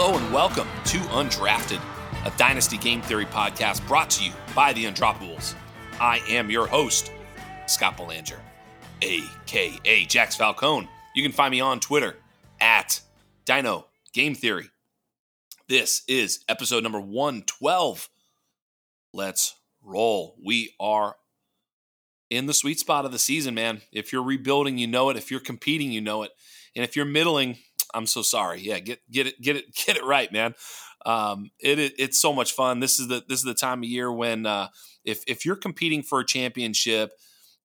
Hello and welcome to Undrafted, a Dynasty Game Theory podcast brought to you by the Undroppables. I am your host, Scott Belanger, aka Jax Falcone. You can find me on Twitter at Dyno Game Theory. This is episode number 112. Let's roll. We are in the sweet spot of the season, man. If you're rebuilding, you know it. If you're competing, you know it. And if you're middling, I'm so sorry. Yeah, get get it get it get it right, man. Um, it, it it's so much fun. This is the this is the time of year when uh, if if you're competing for a championship,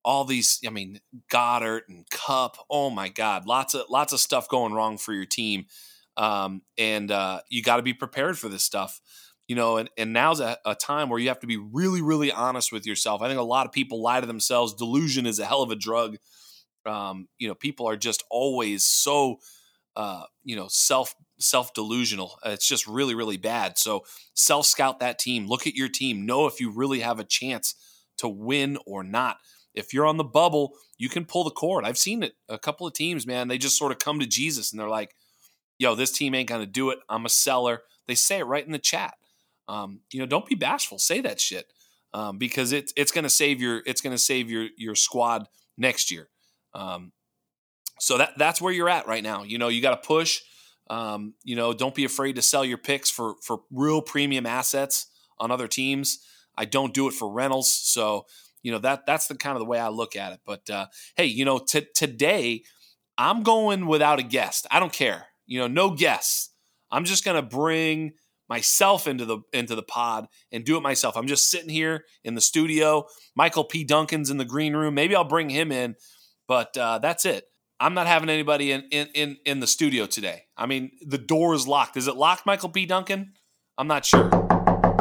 all these I mean Goddard and Kupp. Oh my God, lots of lots of stuff going wrong for your team, um, and uh, you got to be prepared for this stuff. You know, and, and now's a, a time where you have to be really, really honest with yourself. I think a lot of people lie to themselves. Delusion is a hell of a drug. Um, you know, people are just always so uh, you know self self delusional. It's just really really bad. So self scout that team. Look at your team. Know if you really have a chance to win or not. If you're on the bubble, you can pull the cord. I've seen it. A couple of teams, man, they just sort of come to Jesus and they're like, "Yo, this team ain't gonna do it. I'm a seller." They say it right in the chat. Um, you know, don't be bashful. Say that shit um, because it's it's gonna save your it's gonna save your your squad next year. Um, so that that's where you're at right now. You know, you got to push. Um, you know, don't be afraid to sell your picks for for real premium assets on other teams. I don't do it for rentals, so you know that that's the kind of the way I look at it. But uh, hey, you know, t- today I'm going without a guest. I don't care. You know, no guests. I'm just gonna bring myself into the into the pod and do it myself. I'm just sitting here in the studio. Michael P. Duncan's in the green room. Maybe I'll bring him in, but uh, that's it. I'm not having anybody in, in in in the studio today. I mean, the door is locked. Is it locked, Michael P. Duncan? I'm not sure.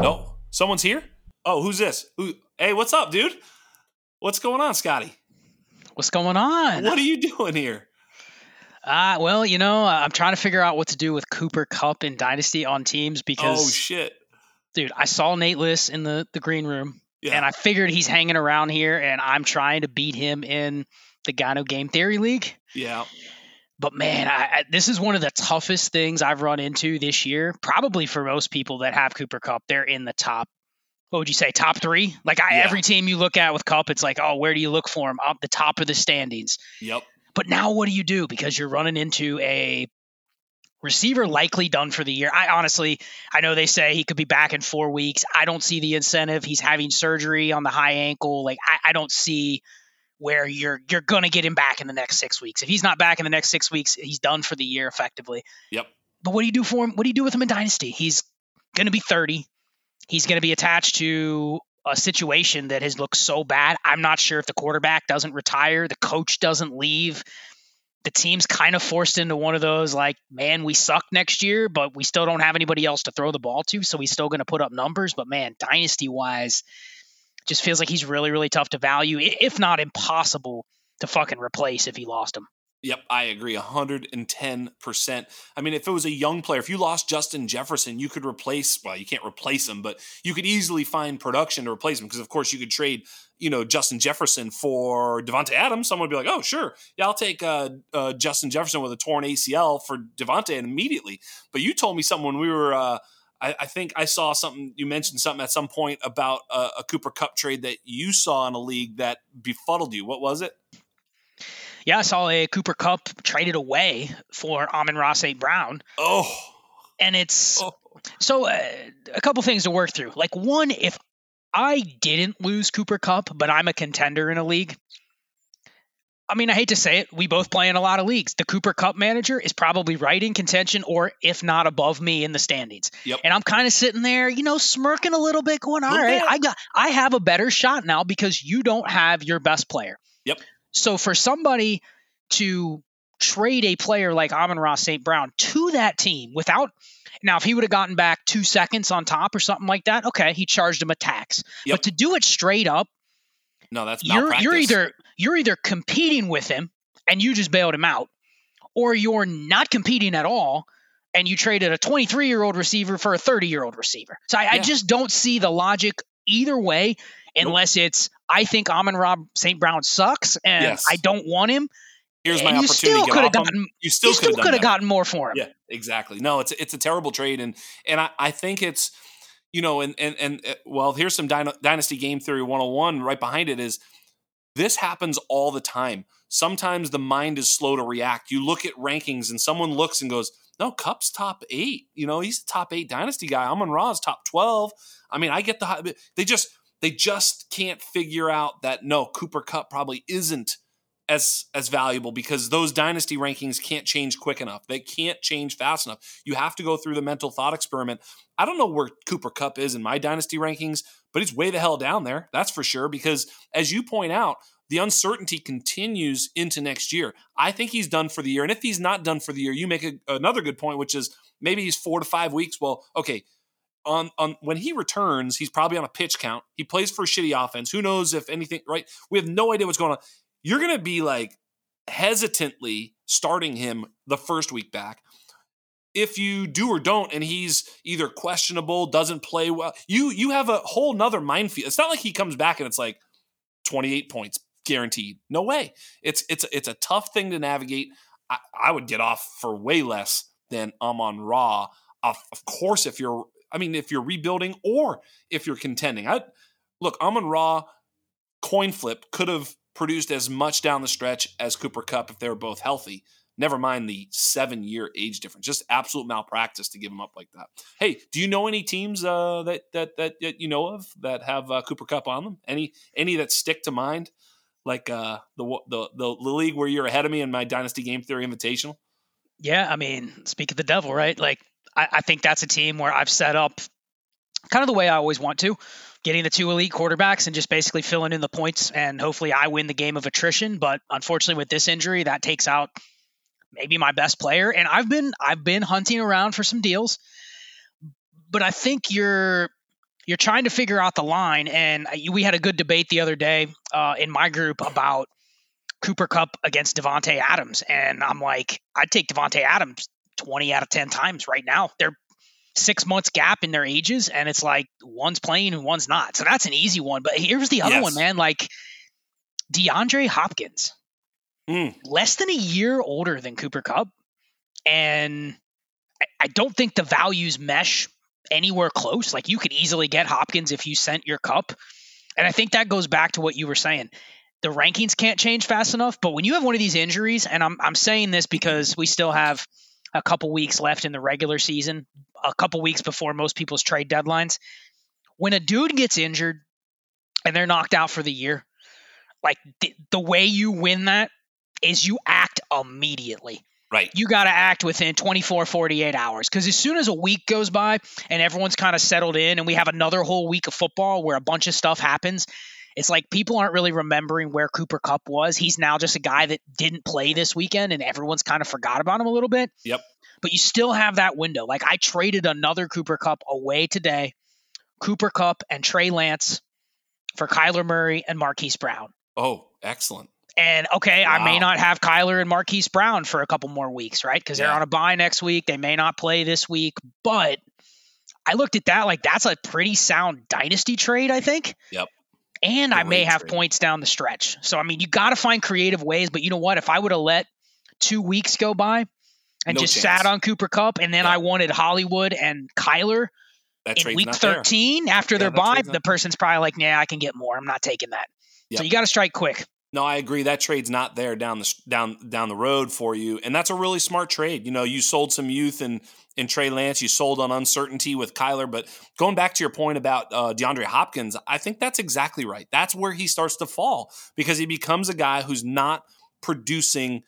No, someone's here. Oh, who's this? Who? Hey, what's up, dude? What's going on, Scotty? What's going on? What are you doing here? Uh, well, you know, I'm trying to figure out what to do with Cooper Kupp and Dynasty on teams because, oh shit, dude, I saw Nate Liss in the the green room, Yeah. and I figured he's hanging around here, and I'm trying to beat him in the Gano Game Theory League. Yeah, But man, I, I, this is one of the toughest things I've run into this year. Probably for most people that have Cooper Kupp, they're in the top. What would you say? Top three? Like I, Yeah. every team you look at with Kupp, it's like, oh, where do you look for him? Up the top of the standings. yep, But now what do you do? Because you're running into a receiver likely done for the year. I honestly, I know they say he could be back in four weeks. I don't see the incentive. He's having surgery on the high ankle. Like I, I don't see where you're you're gonna get him back in the next six weeks. If he's not back in the next six weeks, he's done for the year effectively. yep, But what do you do for him? What do you do with him in Dynasty? He's going to be 30. He's going to be attached to a situation that has looked so bad. I'm not sure if the quarterback doesn't retire, the coach doesn't leave. The team's kind of forced into one of those like, man, we suck next year, but we still don't have anybody else to throw the ball to, so he's still going to put up numbers. But man, dynasty wise, just feels like he's really, really tough to value, if not impossible to fucking replace if he lost him. Yep, I agree 110%. I mean, if it was a young player, if you lost Justin Jefferson, you could replace, well, you can't replace him, but you could easily find production to replace him because, of course, you could trade, you know, Justin Jefferson for Davante Adams. Someone would be like, oh, sure. Yeah, I'll take uh, uh, Justin Jefferson with a torn ACL for Davante immediately. But you told me something when we were. Uh, I, I, think I saw something. You mentioned something at some point about a, a Cooper Kupp trade that you saw in a league that befuddled you. What was it? Yeah, I saw a Cooper Kupp traded away for Amon-Ra St. Brown. Oh. And it's oh. so uh, a couple things to work through. Like, one, if I didn't lose Cooper Kupp, but I'm a contender in a league, I mean, I hate to say it, we both play in a lot of leagues. The Cooper Kupp manager is probably right in contention, or if not above me in the standings. Yep. And I'm kind of sitting there, you know, smirking a little bit, going, "All right, I got, I have a better shot now because you don't have your best player." Yep. So for somebody to trade a player like Amon-Ra St. Brown to that team without now if he would have gotten back two seconds on top or something like that, okay, he charged him a tax. Yep. But to do it straight up, no, that's you're, you're either you're either competing with him and you just bailed him out, or you're not competing at all and you traded a 23 year old receiver for a 30 year old receiver. So I, yeah. I, just don't see the logic either way unless nope. it's I think Amon-Ra St. Brown sucks and yes. I don't want him. Here's my and opportunity. You still could have gotten. You still, you still could have gotten more for him. Yeah, exactly. No, it's it's a terrible trade, and and I, I think it's you know, and and and uh, well, here's some dynasty game theory 101 right behind it is this happens all the time. Sometimes the mind is slow to react. You look at rankings and someone looks and goes, "No, Kupp's top eight. You know, he's the top eight dynasty guy. Amon-Ra's top twelve. I mean, I get the. They just they just can't figure out that no, Cooper Kupp probably isn't as as valuable because those dynasty rankings can't change quick enough. They can't change fast enough. You have to go through the mental thought experiment. I don't know where Cooper Kupp is in my dynasty rankings, but he's way the hell down there. That's for sure because as you point out, the uncertainty continues into next year. I think he's done for the year. And if he's not done for the year, you make a, another good point which is maybe he's 4 to 5 weeks. Well, okay, on on when he returns, he's probably on a pitch count. He plays for a shitty offense. Who knows if anything? Right? We have no idea what's going on. You're going to be like hesitantly starting him the first week back. If you do or don't, and he's either questionable, doesn't play well, you you have a whole nother minefield. It's not like he comes back and it's like 28 points guaranteed. No way. It's it's it's a tough thing to navigate. I, I would get off for way less than Amon-Ra. Of, of course, if you're I mean, if you're rebuilding or if you're contending. I look, Amon-Ra coin flip could have produced as much down the stretch as Cooper Kupp if they were both healthy. Never mind the seven year age difference. Just absolute malpractice to give him up like that. Hey, do you know any teams uh, that, that that that you know of that have uh, Cooper Kupp on them? Any any that stick to mind? Like uh, the, the the league where you're ahead of me in my Dynasty Game Theory Invitational. Yeah, I mean, speak of the devil, right? Like I, I think that's a team where I've set up kind of the way I always want to, getting the two elite quarterbacks and just basically filling in the points. And hopefully I win the game of attrition. But unfortunately, with this injury, that takes out maybe my best player. And I've been I've been hunting around for some deals, but I think you're you're trying to figure out the line. And we had a good debate the other day uh, in my group about Cooper Kupp against Davante Adams, and I'm like, I'd take Davante Adams 20 out of 10 times right now. They're six months gap in their ages, and it's like one's playing and one's not. So that's an easy one. But here's the other yes. one, man. Like DeAndre Hopkins, mm. less than a year older than Cooper Kupp, And I don't think the values mesh anywhere close. Like you could easily get Hopkins if you sent your Kupp, And I think that goes back to what you were saying. The rankings can't change fast enough, but when you have one of these injuries, and I'm I'm saying this because we still have a couple weeks left in the regular season, a couple weeks before most people's trade deadlines. When a dude gets injured and they're knocked out for the year, like th- the way you win that is you act immediately. Right. You got to act within 24, 48 hours. Because as soon as a week goes by and everyone's kind of settled in and we have another whole week of football where a bunch of stuff happens, it's like people aren't really remembering where Cooper Kupp was. He's now just a guy that didn't play this weekend and everyone's kind of forgot about him a little bit. Yep. But you still have that window. Like I traded another Cooper Kupp away today. Cooper Kupp and Trey Lance for Kyler Murray and Marquise Brown. Oh, excellent. And okay, Wow. I may not have Kyler and Marquise Brown for a couple more weeks, right? Because they're on a bye next week. They may not play this week, but I looked at that like that's a pretty sound dynasty trade, I think. Yep. And I may have trade. points down the stretch. So I mean, you got to find creative ways. But you know what? If I would have let two weeks go by and No just chance. sat on Cooper Kupp, and then Yeah. I wanted Hollywood and Kyler That in week not there. 13 after Yeah, their bye, the person's probably like, "Yeah, I can get more. I'm not taking that." Yep. So you got to strike quick. No, I agree. That trade's not there down the down down the road for you, and that's a really smart trade. You know, you sold some youth and in Trey Lance. You sold on uncertainty with Kyler, but going back to your point about uh, DeAndre Hopkins, I think that's exactly right. That's where he starts to fall because he becomes a guy who's not producing.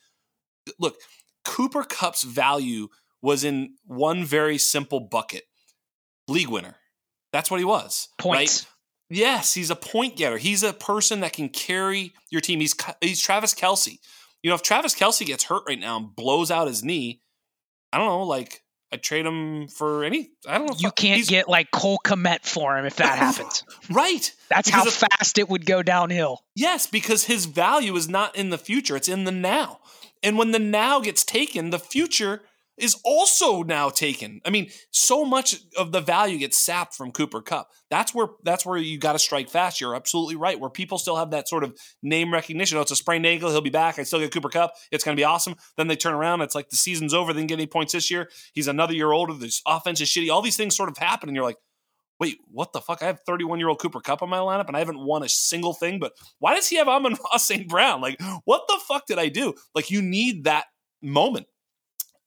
Look, Cooper Kupp's value was in one very simple bucket: league winner. That's what he was. right? Yes, he's a point getter. He's a person that can carry your team. He's he's Travis Kelce. You know, if Travis Kelce gets hurt right now and blows out his knee, I don't know. Like I trade him for any. I don't know. if You I- can't get like Cole Kmet for him if that happens. right. That's how of- fast it would go downhill. Yes, because his value is not in the future; it's in the now. And when the now gets taken, the future is also now taken. I mean, so much of the value gets sapped from Cooper Kupp. That's where that's where you got to strike fast. You're absolutely right. Where people still have that sort of name recognition. Oh, it's a sprained ankle. He'll be back. I still get Cooper Kupp. It's going to be awesome. Then they turn around. It's like the season's over. They didn't get any points this year. He's another year older. The offense is shitty. All these things sort of happen, and you're like, wait, what the fuck? I have 31 year old Cooper Kupp on my lineup and I haven't won a single thing, but why does he have Amon Ross St. Brown? Like, what the fuck did I do? Like, you need that moment.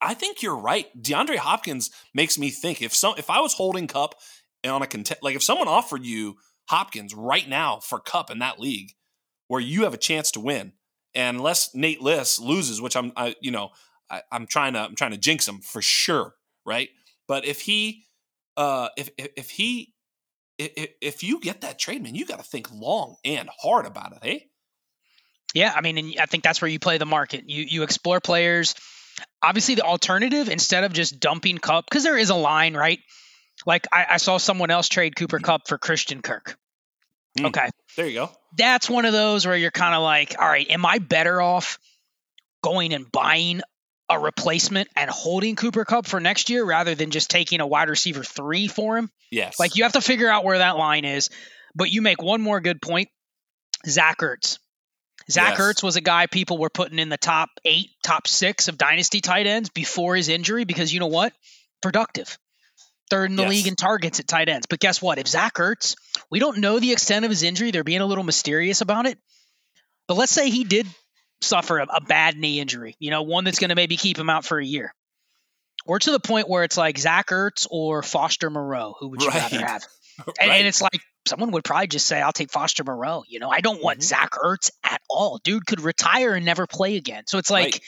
I think you're right. DeAndre Hopkins makes me think if some if I was holding Kupp on a content like if someone offered you Hopkins right now for Kupp in that league where you have a chance to win, and unless Nate Liss loses, which I'm I, you know I, I'm trying to I'm trying to jinx him for sure, right? But if he uh if if, if he if, if you get that trade, man, you got to think long and hard about it, hey? Yeah, I mean, and I think that's where you play the market. You you explore players. Obviously, the alternative instead of just dumping Kupp, because there is a line, right? Like I, I saw someone else trade Cooper Kupp for Christian Kirk. Mm. Okay, There you go. that's one of those where you're kind of like, all right, am I better off going and buying a replacement and holding Cooper Kupp for next year rather than just taking a wide receiver three for him? Yes. Like you have to figure out where that line is. But you make one more good point. Zach Ertz. Zach Yes. Ertz was a guy people were putting in the top eight, top six of dynasty tight ends before his injury because you know what? Productive. Third in the Yes. league in targets at tight ends. But guess what? If Zach Ertz, we don't know the extent of his injury, they're being a little mysterious about it. But let's say he did suffer a, a bad knee injury, you know, one that's going to maybe keep him out for a year. We're to the point where it's like Zach Ertz or Foster Moreau. Who would you rather have? And, Right. and it's like someone would probably just say, I'll take Foster Moreau. You know, I don't want Mhm. Zach Ertz at all. Dude could retire and never play again. So it's like Right.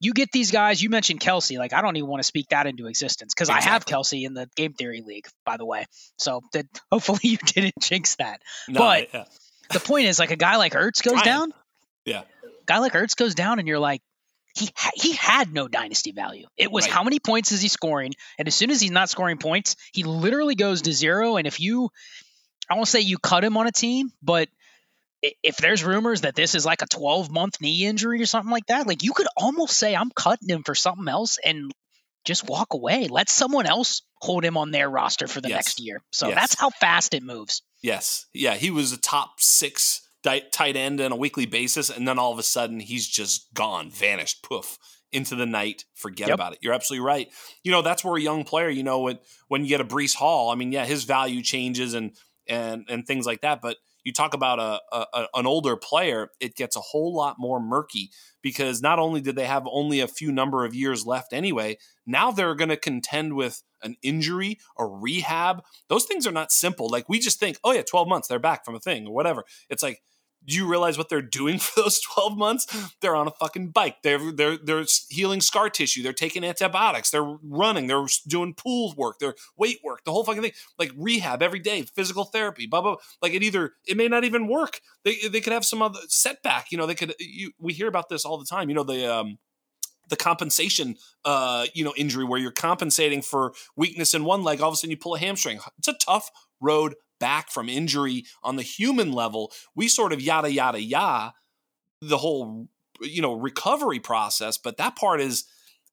you get these guys. You mentioned Kelce. Like, I don't even want to speak that into existence because I have Kelce in the game theory league, by the way. So that hopefully you didn't jinx that. No, but- yeah. The point is, like, a guy like Ertz goes down. Yeah. Guy like Ertz goes down, and you're like, he ha- he had no dynasty value. It was Right. how many points is he scoring? And as soon as he's not scoring points, he literally goes to zero. And if you, I won't say you cut him on a team, but if there's rumors that this is like a 12 month knee injury or something like that, like you could almost say I'm cutting him for something else and just walk away. Let someone else hold him on their roster for the Yes. next year. So Yes. that's how fast it moves. Yes. Yeah. He was a top six tight end on a weekly basis. And then all of a sudden, he's just gone, vanished, poof, into the night. Forget Yep. about it. You're absolutely right. You know, that's where a young player, you know, when, when you get a Breece Hall, I mean, yeah, his value changes and, and, and things like that. But you talk about a, a, a- an older player, it gets a whole lot more murky because not only did they have only a few number of years left anyway, now they're going to contend with an injury a rehab. Those things are not simple. Like we just think, oh yeah, 12 months, they're back from a thing or whatever. It's like, do you realize what they're doing for those 12 months? They're on a fucking bike. They're they're they're healing scar tissue. They're taking antibiotics. They're running. They're doing pool work. They're weight work. The whole fucking thing. Like rehab every day, physical therapy. Blah blah. Like it either it may not even work. They they could have some other setback. You know, they could. You, we hear about this all the time. You know the um the compensation uh you know injury where you're compensating for weakness in one leg all of a sudden you pull a hamstring it's a tough road back from injury on the human level we sort of yada yada yada the whole you know recovery process, but that part is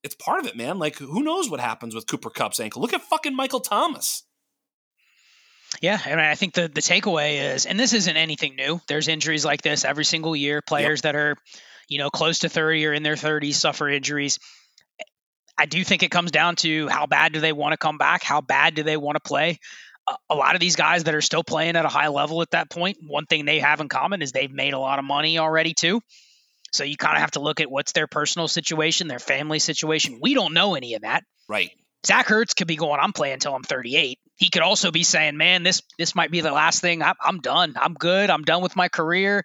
it's part of it, man. Like who knows what happens with Cooper Kupp's ankle? Look at fucking Michael Thomas. Yeah, and I think the the takeaway is, and this isn't anything new. There's injuries like this every single year. Players yep. that are, you know, close to 30 or in their 30s suffer injuries. I do think it comes down to how bad do they want to come back? How bad do they want to play? A lot of these guys that are still playing at a high level at that point, one thing they have in common is they've made a lot of money already too. So you kind of have to look at what's their personal situation, their family situation. We don't know any of that. Right. Zach Ertz could be going, I'm playing until I'm 38. He could also be saying, man, this this might be the last thing. I, I'm done. I'm good. I'm done with my career.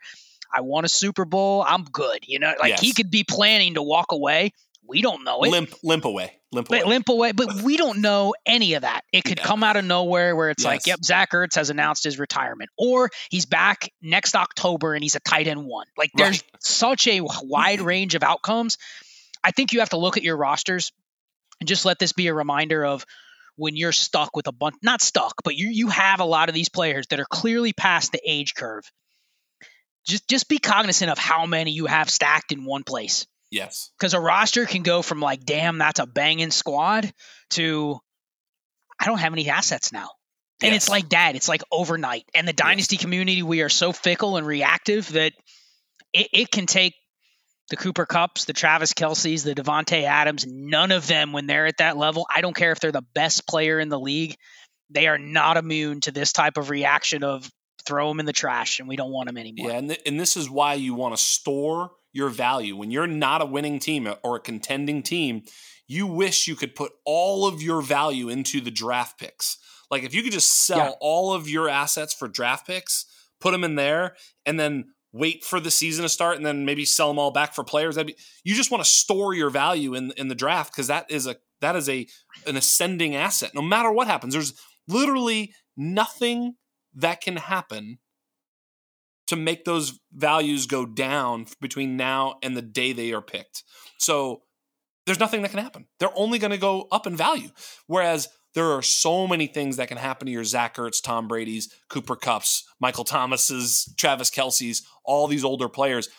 I won a Super Bowl. I'm good. You know, like yes. he could be planning to walk away. We don't know it. Limp, limp away. Limp away. Limp away. But we don't know any of that. It could yeah. come out of nowhere where it's yes. like, yep, Zach Ertz has announced his retirement, or he's back next October and he's a tight end one. Like there's right. such a wide range of outcomes. I think you have to look at your rosters and just let this be a reminder of when you're stuck with a bunch, not stuck, but you you have a lot of these players that are clearly past the age curve. Just just be cognizant of how many you have stacked in one place. Yes. Because a roster can go from like, damn, that's a banging squad to I don't have any assets now. And yes. it's like that. It's like overnight. And the dynasty yes. community, we are so fickle and reactive that it, it can take the Cooper Kupps, the Travis Kelce's, the Davante Adams, none of them when they're at that level. I don't care if they're the best player in the league. They are not immune to this type of reaction of throw them in the trash and we don't want them anymore. Yeah, and, th- and this is why you want to store your value. When you're not a winning team or a contending team, you wish you could put all of your value into the draft picks. Like if you could just sell yeah. all of your assets for draft picks, put them in there, and then wait for the season to start and then maybe sell them all back for players. Be, you just want to store your value in in the draft because that is a that is a an ascending asset. No matter what happens, there's literally nothing that can happen to make those values go down between now and the day they are picked. So there's nothing that can happen. They're only going to go up in value. Whereas there are so many things that can happen to your Zach Ertz, Tom Brady's, Cooper Kupps, Michael Thomas's, Travis Kelce's, all these older players.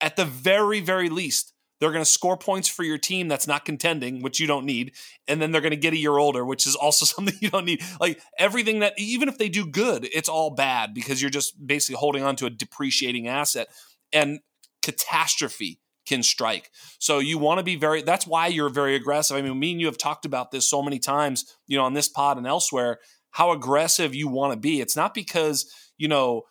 At the very, very least, they're going to score points for your team that's not contending, which you don't need. And then they're going to get a year older, which is also something you don't need. Like everything that, even if they do good, it's all bad because you're just basically holding on to a depreciating asset. And catastrophe can strike. So you want to be very, that's why you're very aggressive. I mean, me and you have talked about this so many times, you know, on this pod and elsewhere, how aggressive you want to be. It's not because, you know,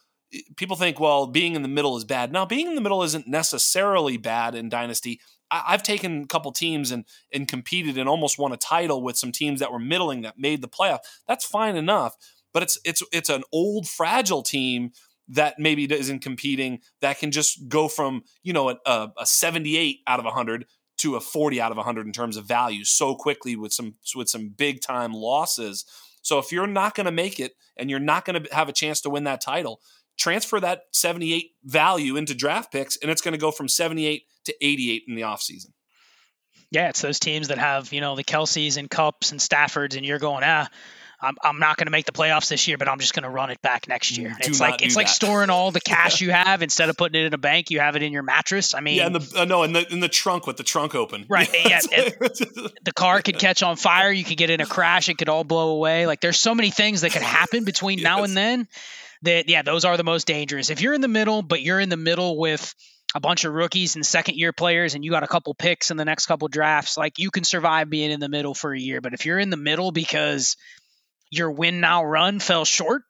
people think, well, being in the middle is bad. Now, being in the middle isn't necessarily bad in Dynasty. I, have taken a couple teams and and competed and almost won a title with some teams that were middling that made the playoff. That's fine enough, but it's it's it's an old fragile team that maybe isn't competing that can just go from you know a, a 78 out of 100 to a 40 out of 100 in terms of value so quickly with some with some big time losses. So if you're not going to make it and you're not going to have a chance to win that title, transfer that 78 value into draft picks, and it's going to go from 78 to 88 in the offseason. Yeah, it's those teams that have, you know, the Kelce's and Kupps and Staffords, and you're going, ah, I'm, I'm not going to make the playoffs this year, but I'm just going to run it back next year. Do it's like it's that. like storing all the cash you have instead of putting it in a bank. You have it in your mattress. I mean, yeah, in the uh, no, in the in the trunk with the trunk open. Right. yeah. The car could catch on fire. You could get in a crash. It could all blow away. Like there's so many things that could happen between yes. now and then that yeah, those are the most dangerous. If you're in the middle, but you're in the middle with a bunch of rookies and second year players and you got a couple picks in the next couple drafts, like you can survive being in the middle for a year. But if you're in the middle because your win now run fell short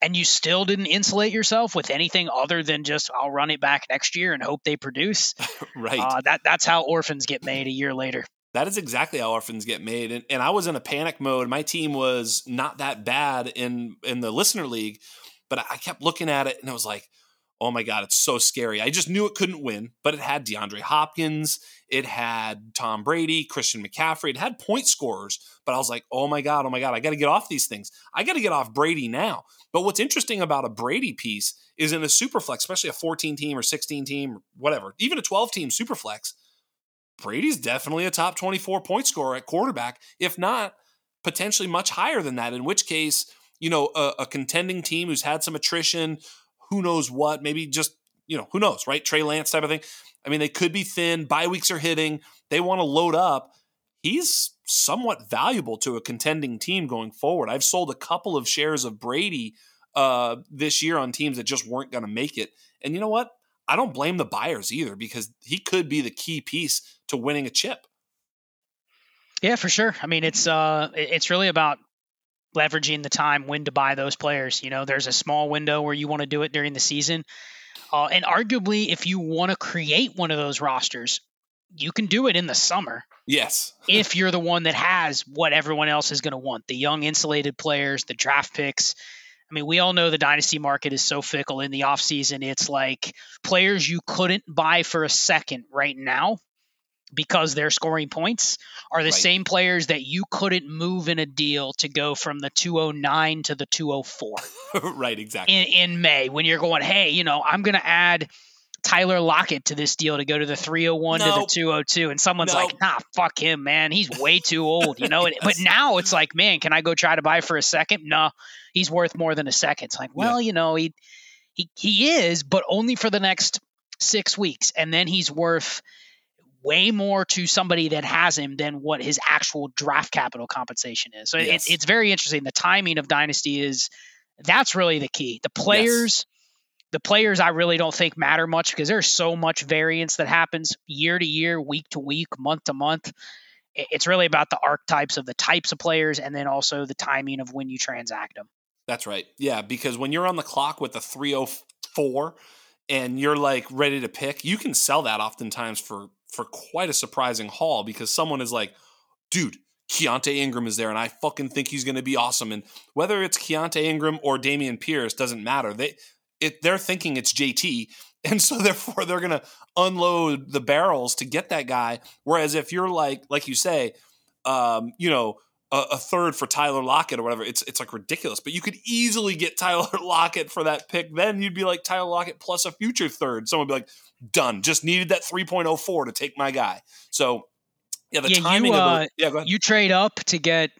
and you still didn't insulate yourself with anything other than just I'll run it back next year and hope they produce. right. Uh, that that's how orphans get made a year later. That is exactly how orphans get made. And, and I was in a panic mode. My team was not that bad in in the listener league, but I kept looking at it and I was like, oh my God, it's so scary. I just knew it couldn't win, but it had DeAndre Hopkins, it had Tom Brady, Christian McCaffrey, it had point scorers. But I was like, oh my God, oh my God, I got to get off these things. I got to get off Brady now. But what's interesting about a Brady piece is in a super flex, especially a 14 team or 16 team, or whatever, even a 12 team super flex, Brady's definitely a top 24 point scorer at quarterback, if not potentially much higher than that, in which case, you know, a, a contending team who's had some attrition, who knows what, maybe just you know, who knows, right? Trey Lance type of thing. I mean, they could be thin. Bye weeks are hitting. They want to load up. He's somewhat valuable to a contending team going forward. I've sold a couple of shares of Brady uh, this year on teams that just weren't going to make it. And you know what? I don't blame the buyers either because he could be the key piece to winning a chip. Yeah, for sure. I mean, it's uh, it's really about leveraging the time when to buy those players. You know, there's a small window where you want to do it during the season, uh, and arguably, if you want to create one of those rosters, you can do it in the summer. Yes. if you're the one that has what everyone else is going to want the young, insulated players, the draft picks. I mean, we all know the dynasty market is so fickle in the offseason. It's like players you couldn't buy for a second right now because they're scoring points are the right. same players that you couldn't move in a deal to go from the 209 to the 204. right, exactly. In, in May, when you're going, hey, you know, I'm going to add Tyler Lockett to this deal to go to the 301 nope. to the 202 and someone's nope. like nah fuck him man he's way too old you know yes. but now it's like man can I go try to buy for a second no he's worth more than a second it's like well yeah. you know he he he is but only for the next 6 weeks and then he's worth way more to somebody that has him than what his actual draft capital compensation is. So yes. it, it's very interesting. The timing of dynasty is that's really the key. The players, yes. the players, I really don't think matter much because there's so much variance that happens year to year, week to week, month to month. It's really about the archetypes of the types of players and then also the timing of when you transact them. That's right. Yeah, because when you're on the clock with a 304 and you're like ready to pick, you can sell that oftentimes for for quite a surprising haul because someone is like, dude, Keaontay Ingram is there, and I fucking think he's going to be awesome. And whether it's Keaontay Ingram or Dameon Pierce doesn't matter. They it, they're thinking it's JT, and so therefore they're going to unload the barrels to get that guy. Whereas if you're like like you say, um, you know. A, a, third for Tyler Lockett or whatever. It's it's like ridiculous, but you could easily get Tyler Lockett for that pick. Then you'd be like Tyler Lockett plus a future third. Someone would be like, done. Just needed that 3.04 to take my guy. So yeah, the yeah, timing you, uh, the, yeah, you trade up to get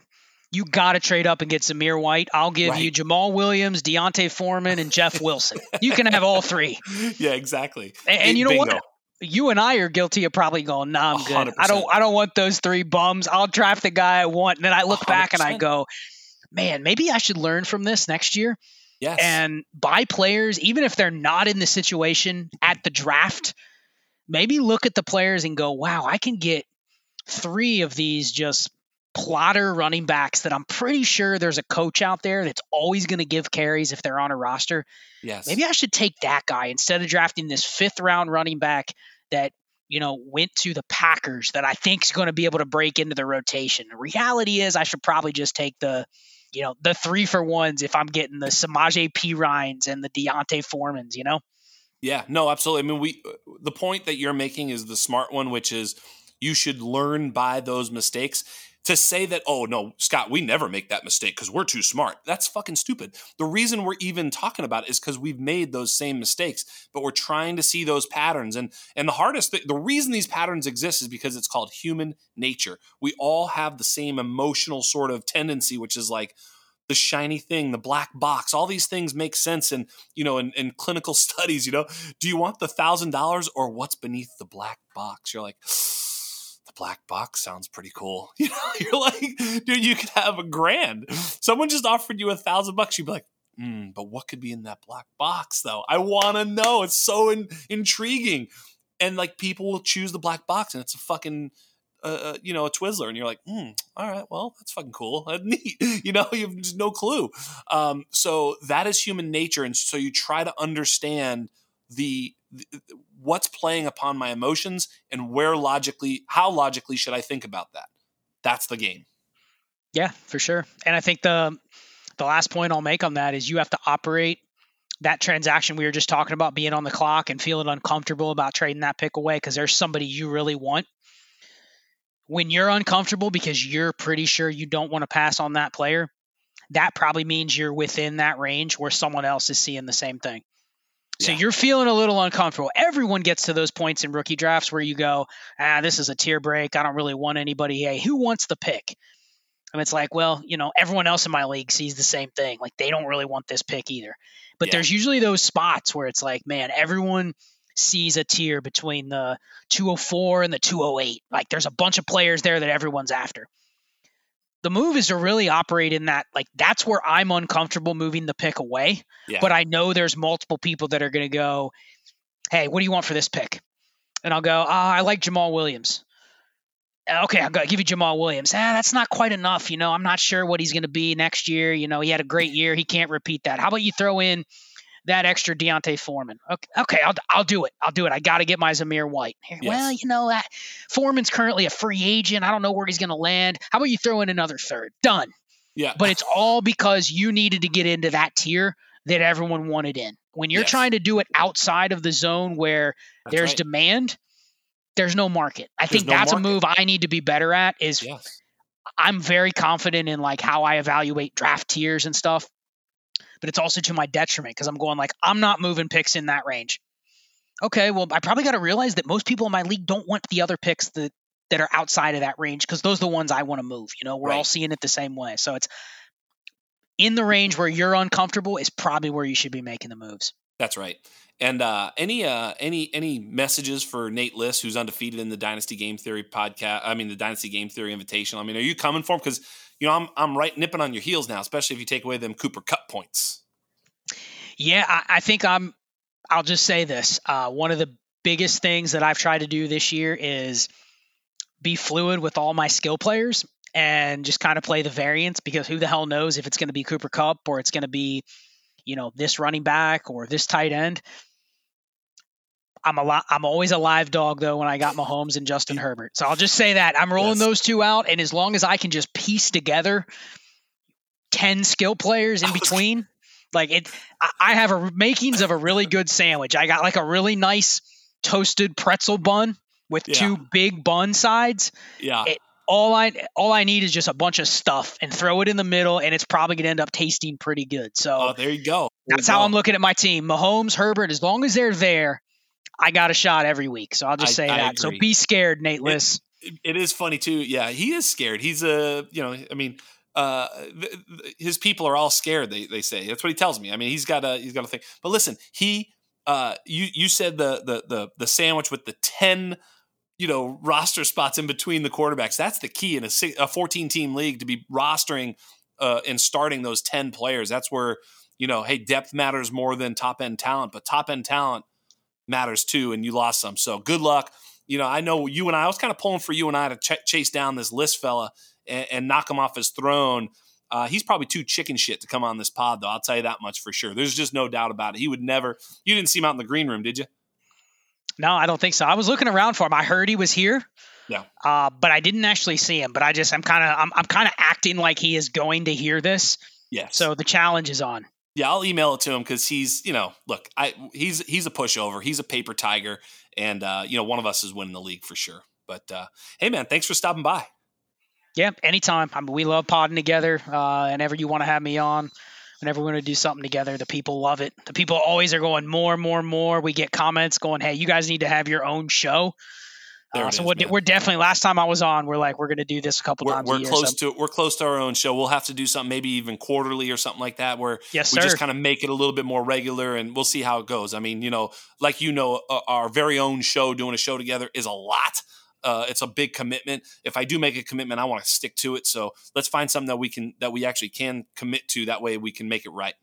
you got to trade up and get Zamir White. I'll give right. you Jamaal Williams, D'Onta Foreman, and Jeff Wilson. you can have all three. Yeah, exactly. And, and you know Bingo. what? You and I are guilty of probably going, "Nah, I'm good. 100%. I don't. I don't want those three bums. I'll draft the guy I want." And then I look 100%. back and I go, "Man, maybe I should learn from this next year." Yes. And buy players, even if they're not in the situation at the draft, maybe look at the players and go, wow, I can get three of these just plotter running backs that I'm pretty sure there's a coach out there that's always going to give carries if they're on a roster. Yes. Maybe I should take that guy instead of drafting this fifth round running back that, you know, went to the Packers that I think is going to be able to break into the rotation. The reality is I should probably just take the you know, the three for ones if I'm getting the Samaje Perines and the D'Onta Foremans, you know? Yeah, no, absolutely. I mean, we the point that you're making is the smart one, which is you should learn by those mistakes to say that, oh no, Scott, we never make that mistake because we're too smart. That's fucking stupid. The reason we're even talking about it is because we've made those same mistakes, but we're trying to see those patterns. And and the hardest th- the reason these patterns exist is because it's called human nature. We all have the same emotional sort of tendency, which is like, the shiny thing, the black box, all these things make sense in, you know, in, in clinical studies, you know, do you want the thousand dollars or what's beneath the black box? You're like, black box sounds pretty cool. You know, you're like, dude, you could have a grand. Someone just offered you a thousand bucks. You'd be like, mm, but what could be in that black box though? I want to know. It's so in- intriguing. And like people will choose the black box and it's a fucking, uh, uh you know, a Twizzler. And you're like, mm, all right, well, that's fucking cool. That's neat. You know, you have no clue. Um, so that is human nature. And so you try to understand the, the what's playing upon my emotions and where logically how logically should I think about that? That's the game. Yeah, for sure. And I think the the last point I'll make on that is you have to operate that transaction we were just talking about being on the clock and feeling uncomfortable about trading that pick away because there's somebody you really want. When you're uncomfortable because you're pretty sure you don't want to pass on that player, that probably means you're within that range where someone else is seeing the same thing. So yeah. you're feeling a little uncomfortable. Everyone gets to those points in rookie drafts where you go, ah, this is a tier break. I don't really want anybody. Hey, who wants the pick? And it's like, well, you know, everyone else in my league sees the same thing. Like they don't really want this pick either. But Yeah. there's usually those spots where it's like, man, everyone sees a tier between the 204 and the 208. Like there's a bunch of players there that everyone's after. The move is to really operate in that, like that's where I'm uncomfortable moving the pick away. Yeah. But I know there's multiple people that are going to go, hey, what do you want for this pick? And I'll go, ah, I like Jamaal Williams. "Uh, Okay, I'll go give you Jamaal Williams. Ah, that's not quite enough. You know, I'm not sure what he's going to be next year. You know, he had a great year. He can't repeat that. How about you throw in that extra D'Onta Foreman? Okay, okay I'll, I'll do it. I'll do it. I got to get my Zamir White. Here, Well, you know, that Foreman's currently a free agent. I don't know where he's going to land. How about you throw in another third? Done. yeah. But it's all because you needed to get into that tier that everyone wanted in. When you're Yes. trying to do it outside of the zone where That's there's right. demand, there's no market. I There's think no that's market. a move I need to be better at is yes. I'm very confident in like how I evaluate draft tiers and stuff. But it's also to my detriment because I'm going like I'm not moving picks in that range. Okay, well I probably got to realize that most people in my league don't want the other picks that that are outside of that range because those are the ones I want to move. You know, we're all seeing it the same way. So it's in the range where you're uncomfortable is probably where you should be making the moves. That's right. And uh, any uh, any any messages for Nate Liss, who's undefeated in the Dynasty Game Theory podcast? I mean, the Dynasty Game Theory Invitational. I mean, are you coming for him? Because you know, I'm I'm right nipping on your heels now, especially if you take away them Cooper Kupp points. Yeah, I, I think I'm. I'll just say this. Uh, one of the biggest things that I've tried to do this year is be fluid with all my skill players and just kind of play the variance because who the hell knows if it's going to be Cooper Kupp or it's going to be, you know, this running back or this tight end. I'm a lot. I'm always a live dog though when I got Mahomes and Justin Herbert. So I'll just say that I'm rolling Yes. those two out, and as long as I can just piece together ten skill players in between, like it, I- have a makings of a really good sandwich. I got like a really nice toasted pretzel bun with Yeah. two big bun sides. Yeah, It- All I all I need is just a bunch of stuff and throw it in the middle, and it's probably gonna end up tasting pretty good. So oh, there you go. There that's you how go. I'm looking at my team. Mahomes, Herbert, as long as they're there, I got a shot every week. So I'll just say I that. So be scared, Nate Liss. It- it is funny too. Yeah, he is scared. He's a you know, I mean, uh, th- th- his people are all scared. They they say that's what he tells me. I mean, he's got a he's got a thing. But listen, he uh, you you said the the the the sandwich with the ten you know roster spots in between the quarterbacks. That's the key in a six, a fourteen team league to be rostering uh, and starting those ten players. That's where you know, hey, depth matters more than top end talent, but top end talent matters too. And you lost some, so good luck you know, I know you and I, I was kind of pulling for you and I to ch- chase down this Liss fella and, and knock him off his throne. Uh, he's probably too chicken shit to come on this pod, though. I'll tell you that much for sure. There's just no doubt about it. He would never. You didn't see him out in the green room, did you? No, I don't think so. I was looking around for him. I heard he was here. Yeah. Uh, but I didn't actually see him. But I just I'm kind of I'm I'm kind of acting like he is going to hear this. Yes. So the challenge is on. Yeah, I'll email it to him because he's, you know, look, I he's he's a pushover. He's a paper tiger, and uh, you know, one of us is winning the league for sure. But uh, hey, man, thanks for stopping by. Yeah, anytime. I mean, we love podding together. Uh, whenever you want to have me on, whenever we want to do something together, the people love it. The people always are going more, more, more. We get comments going, "Hey, you guys need to have your own show." Uh, so is, we're, man. we're definitely. Last time I was on, we're like, we're going to do this a couple We're, times we're a year. close so- to we're close to our own show. We'll have to do something maybe even quarterly or something like that, where yes, we sir. just kind of make it a little bit more regular and we'll see how it goes i mean you know like you know uh, our very own show doing a show together is a lot uh, it's a big commitment if i do make a commitment i want to stick to it so let's find something that we can that we actually can commit to that way we can make it right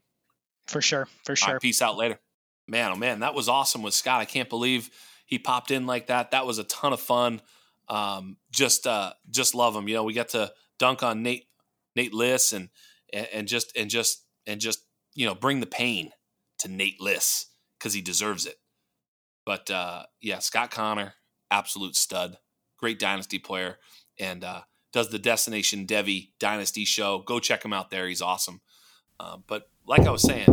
for sure, for sure. right, peace out later man oh man that was awesome with scott i can't believe he popped in like that. That was a ton of fun. Um, just uh, just love him. You know we got to dunk on nate nate liss and and, just and just and just you know bring the pain to nate liss because he deserves it. But uh, yeah scott connor absolute stud. Great dynasty player. And uh, does the destination Devy dynasty show. Go check him out there. He's awesome. Uh, but like i was saying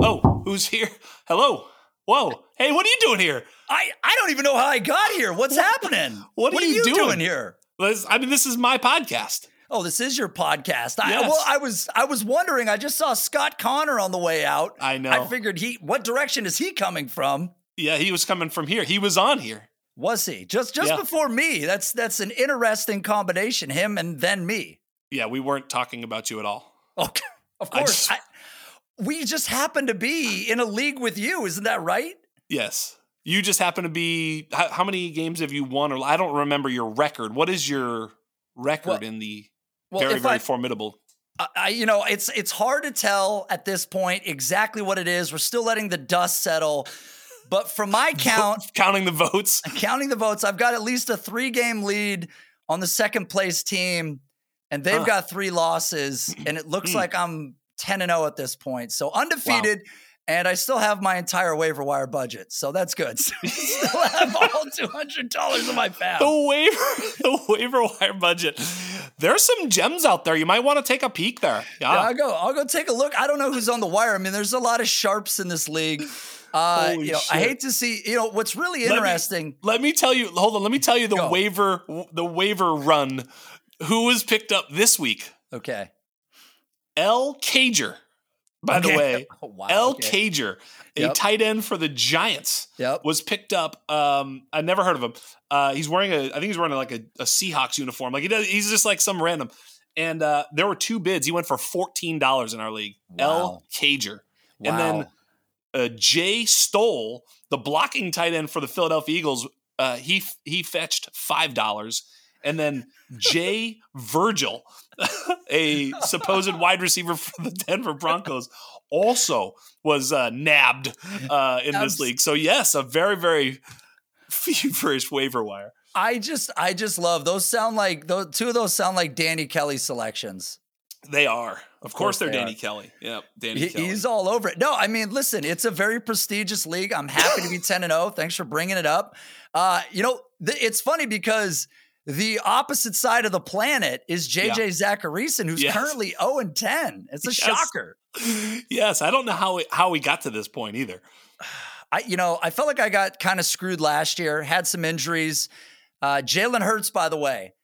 oh who's here? Hello whoa hey what are you doing here I, I don't even know how I got here. What's happening? what are you you doing? doing here? I mean this is my podcast Oh, this is your podcast. I, well, I was I was wondering. I just saw Scott Connor on the way out. i know I figured he. What direction is he coming from? yeah he was coming from here he was on here Was he just just Yeah. before me? That's that's an interesting combination. Him and then me. yeah we weren't talking about you at all Okay, of I course. just- I, We just happen to be in a league with you, isn't that right? Yes. You just happen to be. How, how many games have you won? Or I don't remember your record. What is your record Well- in the Well, very very I- formidable? I- you know, it's it's hard to tell at this point exactly what it is. We're still letting the dust settle. But from my count, Counting the votes. counting the votes, I've got at least a three game lead on the second place team, and they've Huh. got three losses, and it looks Hmm. like I'm 10 and 0 at this point. So undefeated. And I still have my entire waiver wire budget, so that's good. So still have all two hundred dollars in my pad. The waiver, the waiver wire budget. There's some gems out there. You might want to take a peek there. Yeah. Yeah, I'll go. I'll go take a look. I don't know who's on the wire. I mean, there's a lot of sharps in this league. Uh, you know, I hate to see. You know, what's really Let me- interesting. Let me tell you. Hold on. Let me tell you the Go. waiver, the waiver run. Who was picked up this week? okay. L. Cager. By the way, Oh, wow, L. okay. Cager, a Yep. tight end for the Giants, Yep. was picked up. Um, I never heard of him. Uh, he's wearing a, I think he's wearing like a, a Seahawks uniform. Like he does, he's just like some random. And uh, there were two bids. He went for fourteen dollars in our league. Wow. L. Cager, and then Wow. uh, Jay Stoll, the blocking tight end for the Philadelphia Eagles, uh, he he fetched five dollars, and then Jay Virgil, a supposed wide receiver for the Denver Broncos, also was uh, nabbed uh, in this league. So yes, a very very feverish waiver wire. I just, I just love those. Sound like those two of those sound like Danny Kelly selections. They are, of, course, course they're they Danny are. Kelly. Yep, Danny He- Kelly. he's all over it. No, I mean, listen, it's a very prestigious league. I'm happy to be 10 and 0. Thanks for bringing it up. Uh, you know, th- it's funny because the opposite side of the planet is JJ Zachariason, who's Yes. currently 0 and 10. It's a Yes. shocker. yes, I don't know how we, how we got to this point either. I, you know, I felt like I got kind of screwed last year, had some injuries. Uh, Jalen Hurts, by the way,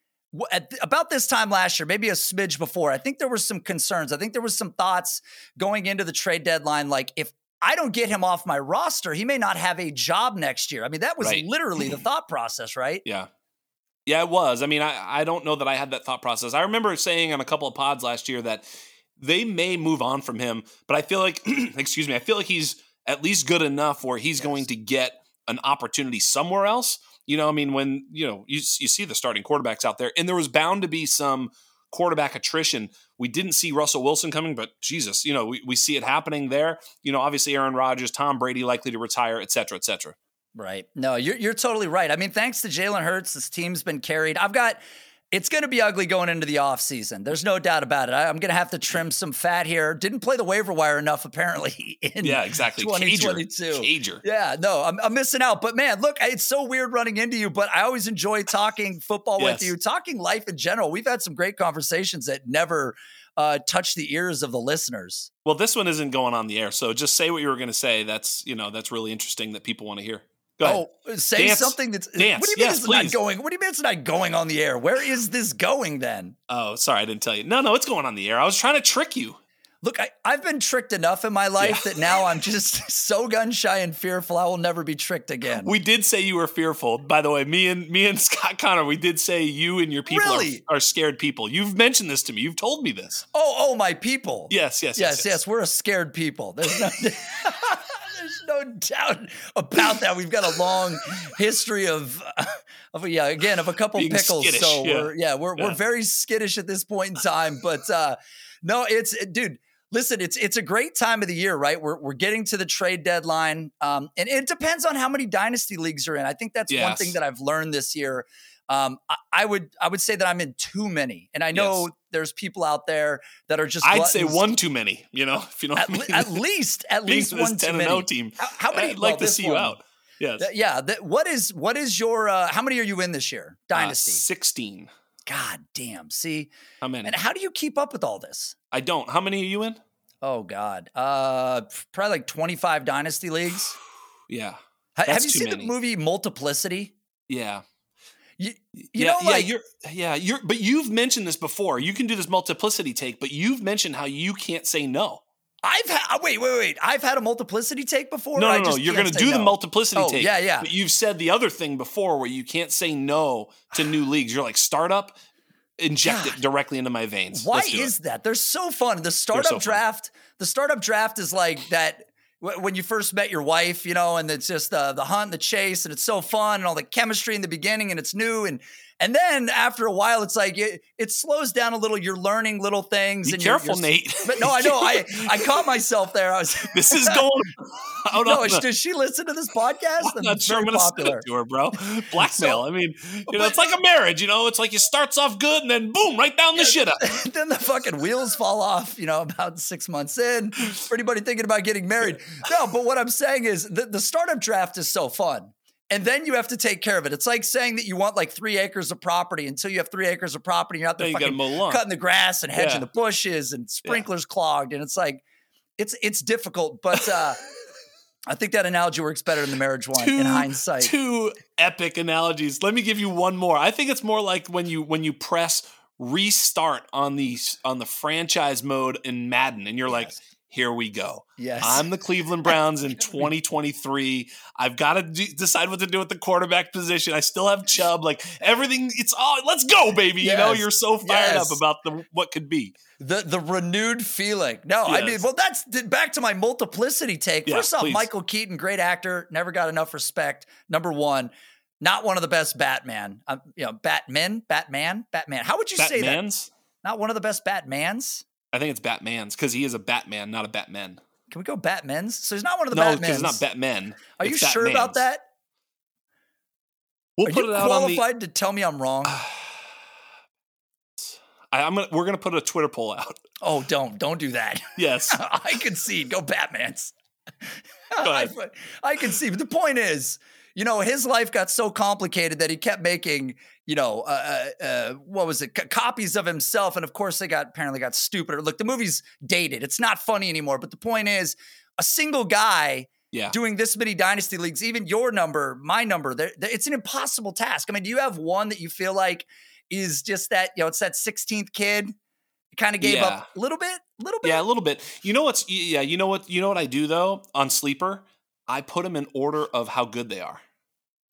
at, about this time last year, maybe a smidge before, I think there were some concerns. I think there was some thoughts going into the trade deadline, like if I don't get him off my roster, he may not have a job next year. I mean, that was Right. literally the thought process, right? Yeah. Yeah, it was. I mean, I, I don't know that I had that thought process. I remember saying on a couple of pods last year that they may move on from him, but I feel like, excuse me, I feel like he's at least good enough where he's going to get an opportunity somewhere else. You know, I mean, when, you know, you, you see the starting quarterbacks out there, and there was bound to be some quarterback attrition. We didn't see Russell Wilson coming, but Jesus, you know, we, we see it happening there. You know, obviously Aaron Rodgers, Tom Brady likely to retire, et cetera, et cetera. Right. No, you're you're totally right. I mean, thanks to Jalen Hurts, this team's been carried. I've got it's going to be ugly going into the offseason. There's no doubt about it. I, I'm going to have to trim some fat here. Didn't play the waiver wire enough, apparently, in Yeah, exactly. 2022. Cager. Cager. Yeah, no, I'm, I'm missing out. But man, look, it's so weird running into you, but I always enjoy talking football with you, talking life in general. We've had some great conversations that never uh, touch the ears of the listeners. Well, this one isn't going on the air, so just say what you were going to say. That's you know that's really interesting that people want to hear. Oh, say Dance. something that's. Dance. What do you mean Yes, it's not going? What do you mean it's not going on the air? Where is this going then? Oh, sorry, I didn't tell you. No, no, it's going on the air. I was trying to trick you. Look, I, I've been tricked enough in my life Yeah. that now I'm just so gun shy and fearful. I will never be tricked again. We did say you were fearful. By the way, me and me and Scott Connor, we did say you and your people Really? are, are scared people. You've mentioned this to me. You've told me this. oh, oh, my people. Yes, yes, yes, yes, yes We're a scared people. There's no, no doubt about that. We've got a long history of, of yeah, again, of a couple Being pickles. skittish, so yeah. we're yeah, we're Yeah. we're very skittish at this point in time. But uh, no, it's dude. Listen, it's it's a great time of the year, right? We're we're getting to the trade deadline, um, and it depends on how many dynasty leagues you're in. I think that's one thing that I've learned this year. Um, I, I would I would say that I'm in too many, and I know Yes. there's people out there that are just. I'd say one too many. You know, if you know At, what I le- mean. at least, at least one too many. team. How, how many? I'd like well, to see you out. Yes. Th- yeah. that- what is what is your? Uh, how many are you in this year? Uh, Dynasty. 16. God damn. See, How many? and how do you keep up with all this? I don't. How many are you in? Oh God. Uh, probably like 25 dynasty leagues. Yeah. Have you seen many. the movie Multiplicity? Yeah. You, you yeah, know, yeah, like, you're yeah, you're but you've mentioned this before. You can do this multiplicity take, but you've mentioned how you can't say no. I've had. Uh, wait, wait, wait. I've had a multiplicity take before. No, or I no, no. You're going to do the multiplicity Oh, take. yeah, yeah. But you've said the other thing before where you can't say no to new leagues. You're like startup. inject God. it directly into my veins. Why is it. that? They're so fun. The startup so fun. draft, the startup draft is like that when you first met your wife, you know, and it's just the the hunt, the chase, and it's so fun and all the chemistry in the beginning, and it's new and and then after a while, it's like it, it slows down a little. You're learning little things. Be and you're- careful, you're- Nate. But no, I know. I I caught myself there. I was. this is going. out no, the- does she listen to this podcast? I'm not sure I'm going to popular. to her, bro. Blackmail. So- I mean, you know, but- it's like a marriage. You know, it's like you starts off good and then boom, right down the shitter. then the fucking wheels fall off, you know, about six months in for anybody thinking about getting married. No, but what I'm saying is the, the startup draft is so fun. And then you have to take care of it. It's like saying that you want like three acres of property until you have three acres of property. You're out there fucking cutting the grass and hedging Yeah. the bushes and sprinklers clogged. And it's like, it's it's difficult. But uh, I think that analogy works better than the marriage one in hindsight. Two epic analogies. Let me give you one more. I think it's more like when you when you press restart on the on the franchise mode in Madden, and you're like, Yes. Here we go. Yes. I'm the Cleveland Browns in 2023. I've got to d- decide what to do with the quarterback position. I still have Chubb. Like everything, it's all. Let's go, baby. You know, you're so fired Yes. up about the what could be. The the renewed feeling. No, I mean, well, that's back to my multiplicity take. Yeah, First off, please. Michael Keaton, great actor, never got enough respect. Number one, not one of the best Batman. Um, you know, Batman, Batman, Batman. How would you say that? Not one of the best Batmans. I think it's Batman's because he is a Batman, not a Batman. Can we go Batmans? So he's not one of the No, Batmans. it's not Batman. Are you sure about that? We'll Are put you it out on the. qualified to tell me I'm wrong? I, I'm gonna. We're gonna put a Twitter poll out. oh, don't don't do that. Yes. I concede. Go Batman's. Go I. I can see. But the point is, you know, his life got so complicated that he kept making, you know, uh, uh, uh, what was it, C- copies of himself, and of course they got apparently got stupider. Look, the movie's dated; it's not funny anymore. But the point is, a single guy Yeah. doing this many dynasty leagues, even your number, my number, they're- they're- it's an impossible task. I mean, do you have one that you feel like is just that, you know, it's that 16th kid? Kind of gave Yeah. up a little bit, a little bit. Yeah, a little bit. You know what's yeah, you know what you know what I do though on sleeper? I put them in order of how good they are.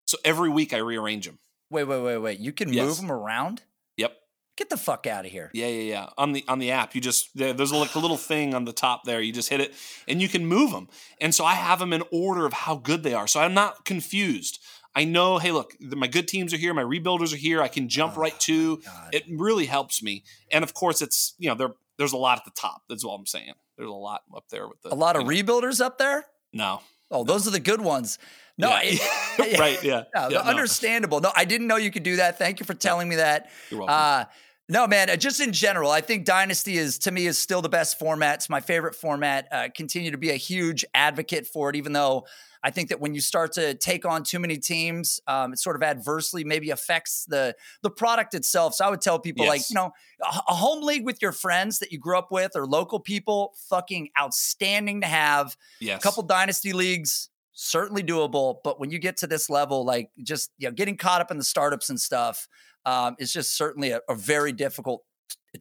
So every week I rearrange them. Wait, wait, wait, wait. You can Yes. move them around? Yep. Get the fuck out of here. Yeah, yeah, yeah. On the on the app, you just there, there's like a little thing on the top there. You just hit it, and you can move them. And so I have them in order of how good they are. So I'm not confused. I know. Hey, look, my good teams are here. My rebuilders are here. I can jump Oh, right to. It really helps me. And of course, it's you know there there's a lot at the top. That's all I'm saying. There's a lot up there with the a lot of know, rebuilders up there? no. Oh, those are the good ones. No, Yeah. Right. Yeah. No, yeah understandable. No, I didn't know you could do that. Thank you for telling me that. You're welcome. Uh, no, man, uh, just in general, I think Dynasty is, to me, is still the best format. It's my favorite format. Uh, continue to be a huge advocate for it, even though I think that when you start to take on too many teams, um, it sort of adversely maybe affects the the product itself. So I would tell people, like, you know, a, a home league with your friends that you grew up with or local people, fucking outstanding to have. yes. A couple dynasty leagues, certainly doable. But when you get to this level, like just you know, getting caught up in the startups and stuff, um, is just certainly a, a very difficult,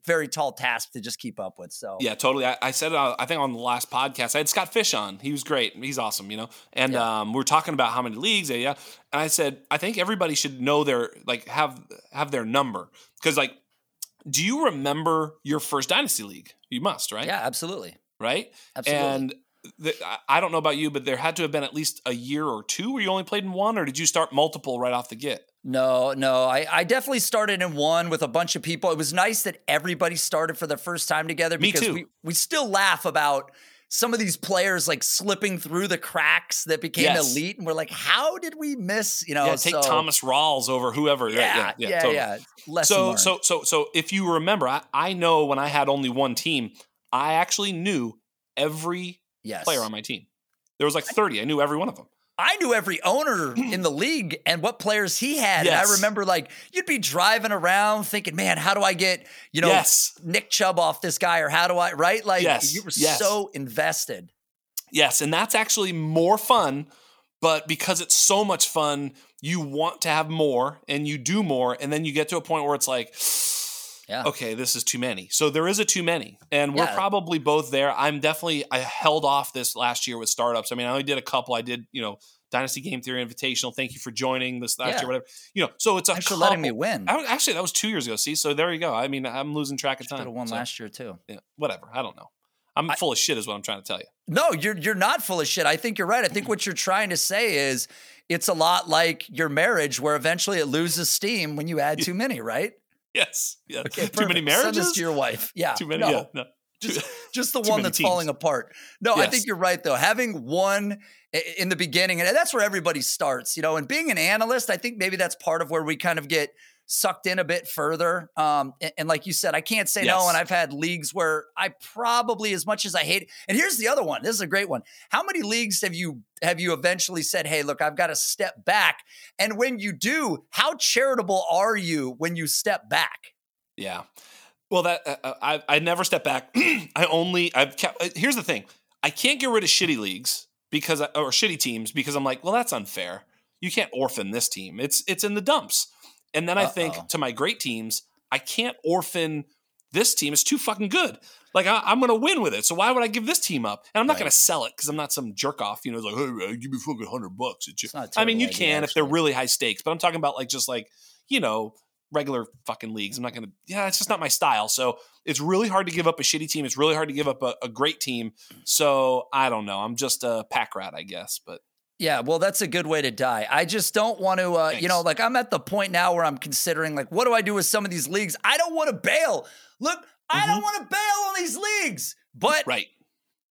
very tall task to just keep up with. So Yeah, totally. I, I said, uh, I think on the last podcast, I had Scott Fish on. He was great. He's awesome, you know. And Yeah. um, we are talking about how many leagues, yeah, yeah. And I said, I think everybody should know their like have have their number because like, do you remember your first dynasty league? You must, right? yeah, absolutely, Right. absolutely. And I- I don't know about you, but there had to have been at least a year or two where you only played in one, or did you start multiple right off the get? No, no. I, I definitely started in one with a bunch of people. It was nice that everybody started for the first time together Me because too. we we still laugh about some of these players like slipping through the cracks that became Yes. elite, and we're like, how did we miss? You know, yeah, take so- Thomas Rawls over whoever. Yeah, right? yeah, yeah, yeah. totally. Lesson so learned. so so so if you remember I, I know when i had only one team i actually knew every yes. player on my team there was like 30 i knew every one of them I knew every owner in the league and what players he had. And I remember like you'd be driving around thinking, man, how do I get, you know, yes Nick Chubb off this guy or how do I right? Like Yes, you were yes. so invested. yes and that's actually more fun but because it's so much fun you want to have more and you do more and then you get to a point where it's like Yeah. okay this is too many so there is a too many and we're Yeah. probably both there i'm definitely i held off this last year with startups i mean i only did a couple i did you know Dynasty Game Theory Invitational. Thank you for joining this last Yeah. year, whatever. You know, so it's a for letting me win. I actually, that was two years ago. See, so there you go. I mean, I'm losing track of time. have won so, last year too. Yeah, whatever. I don't know. I'm full of shit, is what I'm trying to tell you. No, you're you're not full of shit. I think you're right. I think what you're trying to say is it's a lot like your marriage, where eventually it loses steam when you add too many, right? Yes. Yes. Okay, Too many perfect. Send this marriages. to your wife. Yeah, Too many. No, Yeah. No. just just the one that's falling apart. No, I think you're right though. Having one in the beginning, and that's where everybody starts, you know. And being an analyst, I think maybe that's part of where we kind of get sucked in a bit further. Um, and, and like you said, I can't say no. And I've had leagues where I probably, as much as I hate, it, and here's the other one. This is a great one. How many leagues have you have you eventually said, "Hey, look, I've got to step back"? And when you do, how charitable are you when you step back? Yeah. Well, that uh, uh, I I never step back. I only I've kept. uh, Here's the thing: I can't get rid of shitty leagues because I, or shitty teams because I'm like, well, that's unfair. You can't orphan this team. It's it's in the dumps. And then I think to my great teams, I can't orphan this team. It's too fucking good. Like I, I'm going to win with it. So why would I give this team up? And I'm not Right. going to sell it because I'm not some jerk off. You know, it's like, hey, man, give me fucking hundred bucks. It's not I mean, you idea, can if they're really high stakes, but I'm talking about like just like you know regular fucking leagues. I'm not gonna. Yeah, it's just not my style. So it's really hard to give up a shitty team. It's really hard to give up a, a great team. So I don't know. I'm just a pack rat, I guess. But Yeah, well, that's a good way to die. I just don't want to, uh, you know, like I'm at the point now where I'm considering, like, what do I do with some of these leagues? I don't want to bail. Look, I don't want to bail on these leagues, but Mm-hmm. right,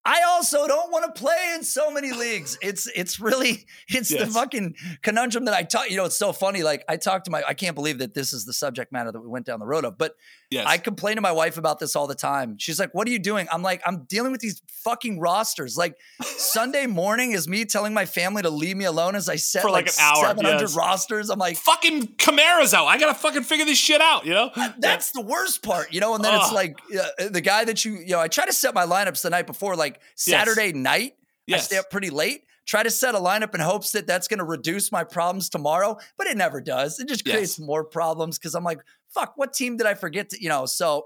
I also don't want to play in so many leagues. It's it's really it's the fucking conundrum that I talk. You know, it's so funny. Like I talked to my, I can't believe that this is the subject matter that we went down the road of, but yes, I complain to my wife about this all the time. She's like, "What are you doing?" I'm like, "I'm dealing with these fucking rosters." Like Sunday morning is me telling my family to leave me alone as I set For like like, an hour, 700 yes. rosters. I'm like, fucking Kamara's out. I gotta fucking figure this shit out. You know, that's the worst part, you know. And then it's like uh, the guy that you, you know, I try to set my lineups the night before, like Saturday night. I stay up pretty late. Try to set a lineup in hopes that that's going to reduce my problems tomorrow, but it never does. It just creates Yes. more problems because I'm like, fuck, what team did I forget to, you know? So,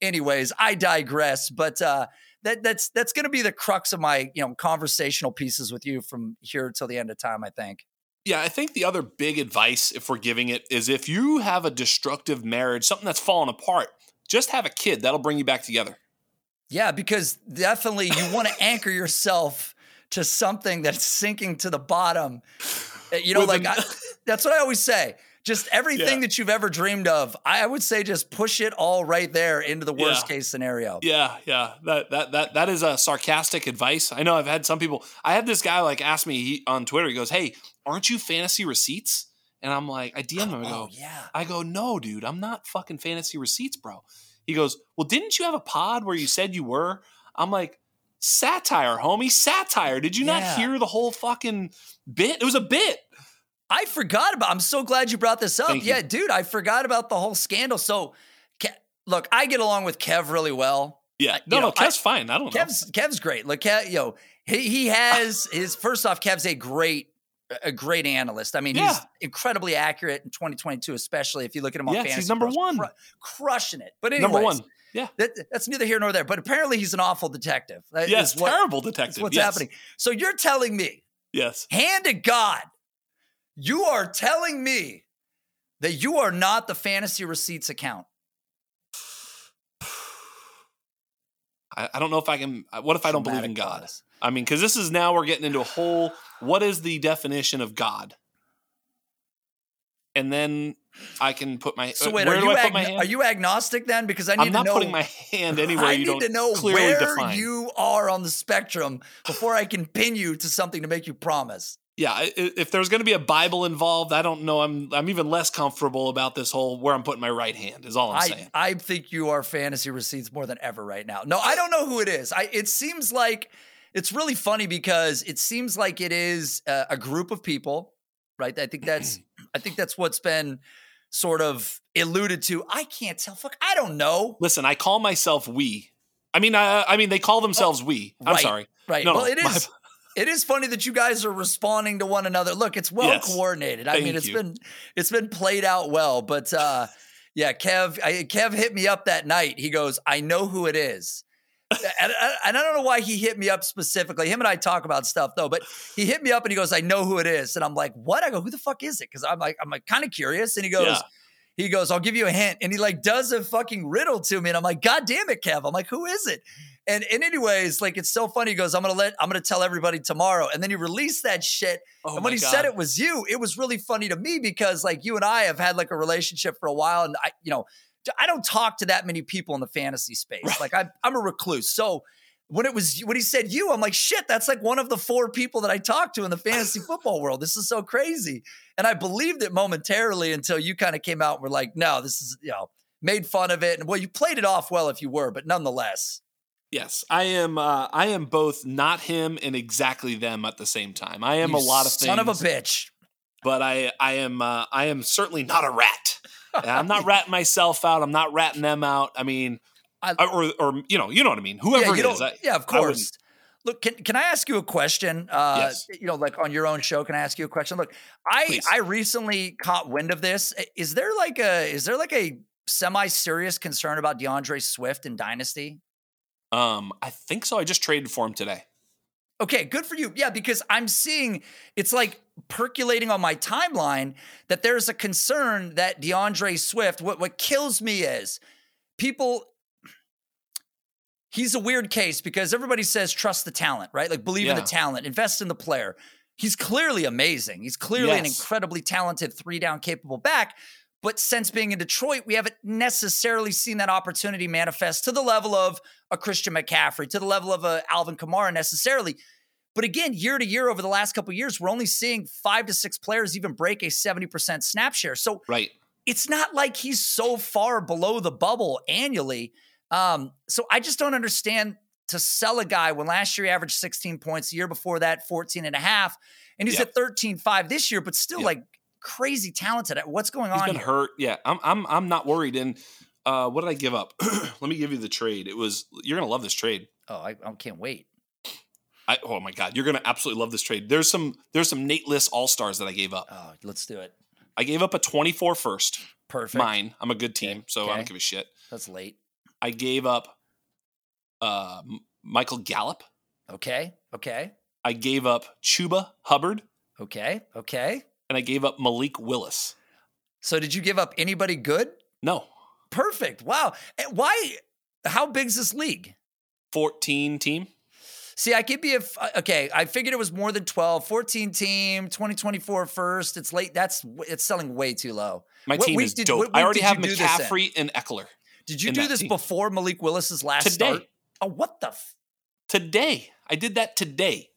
anyways, I digress. But uh, that that's that's going to be the crux of my you know conversational pieces with you from here till the end of time. I think. Yeah, I think the other big advice, if we're giving it, is if you have a destructive marriage, something that's fallen apart, just have a kid. That'll bring you back together. Yeah, because definitely you want to anchor yourself to something that's sinking to the bottom. Uh, You know, With like an- I, that's what I always say. Just everything Yeah. that you've ever dreamed of, I would say just push it all right there into the worst Yeah. case scenario. Yeah, yeah. That that that that is a sarcastic advice. I know I've had some people. I had this guy like ask me he, on Twitter. He goes, "Hey, aren't you fantasy receipts?" And I'm like, I DM him. I Oh, yeah. I go, no, dude, I'm not fucking fantasy receipts, bro. He goes, well, didn't you have a pod where you said you were? I'm like, satire, homie, satire. Did you Yeah. not hear the whole fucking bit? It was a bit. I forgot about. I'm so glad you brought this up. Thank you. yeah, dude, I forgot about the whole scandal. So, Ke- look, I get along with Kev really well. Yeah, you no, know, no, Kev's fine. I don't know. Kev's Kev's great. Look, Kev, you know, he he has his first off. Kev's a great a great analyst. I mean, he's incredibly accurate in 2022, especially if you look at him on Yes, fantasy. he's number Pros, one. crushing it. But anyways, Number one. Yeah. that, that's neither here nor there. But apparently, he's an awful detective. That Yes, what- terrible detective. what's yes. happening. So you're telling me, Yes. hand to God, you are telling me that you are not the fantasy receipts account. I, I don't know if I can. What if I don't believe in God? I mean, because this is now we're getting into a whole. What is the definition of God? And then I can put my. So uh, wait, where are do you, I put ag- my hand? are you agnostic then? Because I need I'm to not know. putting my hand anywhere I you need don't to know where define. you are on the spectrum before I can pin you to something to make you promise. yeah, if there's going to be a Bible involved, I don't know. I'm I'm even less comfortable about this whole where I'm putting my right hand. Is all I'm I, saying. I think you are fantasy receipts more than ever right now. No, I don't know who it is. I it seems like it's really funny because it seems like it is a, a group of people, right? I think that's I think that's what's been sort of alluded to. I can't tell. Fuck, I don't know. Listen, I call myself we. I mean, I, I mean, they call themselves we. I'm right, sorry. Right. No, well, no, it my- is. It is funny that you guys are responding to one another. Look, it's well Yes. coordinated. I Thank mean, it's you. been it's been played out well. But uh, yeah, Kev, I, Kev hit me up that night. He goes, "I know who it is," and, and, I don't know why he hit me up specifically. Him and I talk about stuff though, but he hit me up and he goes, "I know who it is," and I'm like, "What?" I go, "Who the fuck is it?" Because I'm like, I'm like kind of curious, and he goes. Yeah. He goes, I'll give you a hint. And he like does a fucking riddle to me. And I'm like, God damn it, Kev. I'm like, who is it? And, and anyways, like it's so funny. He goes, I'm gonna let I'm gonna tell everybody tomorrow. And then he released that shit. Oh and when he God. said it was you, it was really funny to me because like you and I have had like a relationship for a while. And I, you know, I don't talk to that many people in the fantasy space. Right. Like I'm, I'm a recluse. So when it was when he said you, I'm like, shit, that's like one of the four people that I talk to in the fantasy football world. This is so crazy. And I believed it momentarily until you kind of came out and were like, no, this is, you know, made fun of it. And well, you played it off well if you were, but nonetheless. Yes, I am. Uh, I am both not him and exactly them at the same time. I am you a lot of things. Son of a bitch. But I, I am. Uh, I am certainly not a rat. I'm not ratting myself out. I'm not ratting them out. I mean, I, or or you know, you know what I mean. Whoever yeah, it is. I, yeah, of course. Look, can, can I ask you a question? Uh, yes. You know, like on your own show, can I ask you a question? Look, I Please. I recently caught wind of this. Is there like a is there like a semi serious concern about D'Andre Swift and Dynasty? Um, I think so. I just traded for him today. Okay, good for you. Yeah, because I'm seeing it's like percolating on my timeline that there's a concern that D'Andre Swift. What what kills me is people he's a weird case because everybody says trust the talent, right? Like believe yeah. in the talent, invest in the player. He's clearly amazing. He's clearly yes. an incredibly talented three down capable back. But since being in Detroit, we haven't necessarily seen that opportunity manifest to the level of a Christian McCaffrey, to the level of a Alvin Kamara necessarily. But again, year to year over the last couple years, we're only seeing five to six players even break a 70% snap share. So right. it's not like he's so far below the bubble annually um, so I just don't understand to sell a guy when last year he averaged 16 points, the year before that 14 and a half, and he's yep. at 13-5 this year, but still yep. like crazy talented. What's going he's on? He's been here? hurt. Yeah, I'm I'm I'm not worried. And uh, what did I give up? Let me give you the trade. It was you're gonna love this trade. Oh, I, I can't wait. I, oh my god, you're gonna absolutely love this trade. There's some there's some Nate Liss All Stars that I gave up. Oh, let's do it. I gave up a 24 first. Perfect. Mine. I'm a good team, okay. so okay. I don't give a shit. That's late. I gave up uh, Michael Gallup. Okay. Okay. I gave up Chuba Hubbard. Okay. Okay. And I gave up Malik Willis. So did you give up anybody good? No. Perfect. Wow. Why? How big is this league? 14 team. See, I could be a uh, okay. I figured it was more than 12, 14 team, 2024 first. It's late. That's it's selling way too low. My what team is did, dope. I already have McCaffrey and Ekeler. Did you do this team. before Malik Willis's last Today. start? Oh, what the? F- today. I did that today.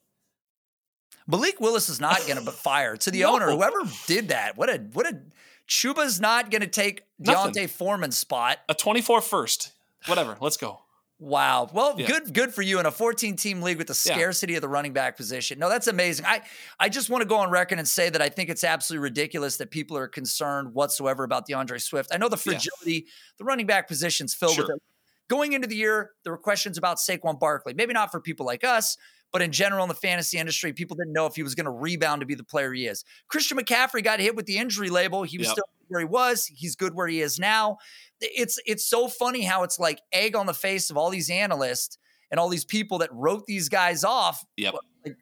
Malik Willis is not going to fire to the no. owner. Whoever did that, what a what a Chuba's not going to take D'Onta Foreman's spot. A 24 first. Whatever. Let's go. Wow. Well, yeah. good good for you in a 14 team league with the scarcity yeah. of the running back position. No, that's amazing. I I just want to go on record and say that I think it's absolutely ridiculous that people are concerned whatsoever about D'Andre Swift. I know the fragility, yeah. the running back position's filled sure. with it. Going into the year, there were questions about Saquon Barkley. Maybe not for people like us, but in general in the fantasy industry, people didn't know if he was going to rebound to be the player he is. Christian McCaffrey got hit with the injury label. He was yep. still where he was. He's good where he is now it's it's so funny how it's like egg on the face of all these analysts and all these people that wrote these guys off. Yep. Like,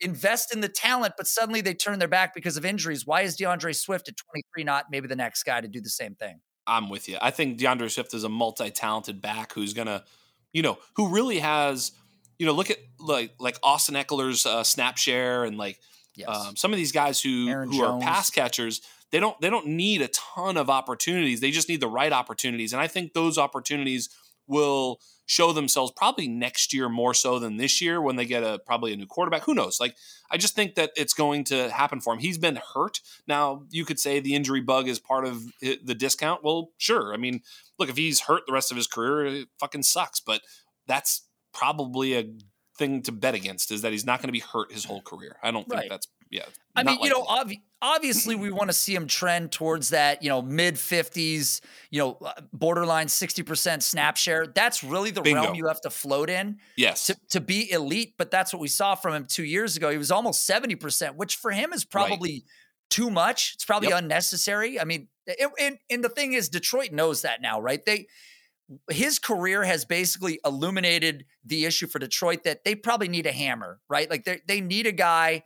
invest in the talent, but suddenly they turn their back because of injuries. Why is D'Andre Swift at 23 not maybe the next guy to do the same thing? I'm with you. I think D'Andre Swift is a multi-talented back who's gonna, you know, who really has, you know, look at like like Austin Ekeler's uh, snap share and like yes. um, some of these guys who Aaron who Jones. are pass catchers they don't they don't need a ton of opportunities. They just need the right opportunities. And I think those opportunities will show themselves probably next year more so than this year when they get a probably a new quarterback. Who knows? Like I just think that it's going to happen for him. He's been hurt. Now you could say the injury bug is part of the discount. Well, sure. I mean, look, if he's hurt the rest of his career, it fucking sucks. But that's probably a thing to bet against is that he's not going to be hurt his whole career. I don't think right. that's yeah. I mean, you know, obvi- obviously we want to see him trend towards that, you know, mid 50s, you know, uh, borderline 60% snap share. That's really the Bingo. realm you have to float in. Yes. To, to be elite, but that's what we saw from him 2 years ago. He was almost 70%, which for him is probably right. too much. It's probably yep. unnecessary. I mean, and, and the thing is Detroit knows that now, right? They his career has basically illuminated the issue for Detroit that they probably need a hammer, right? Like they they need a guy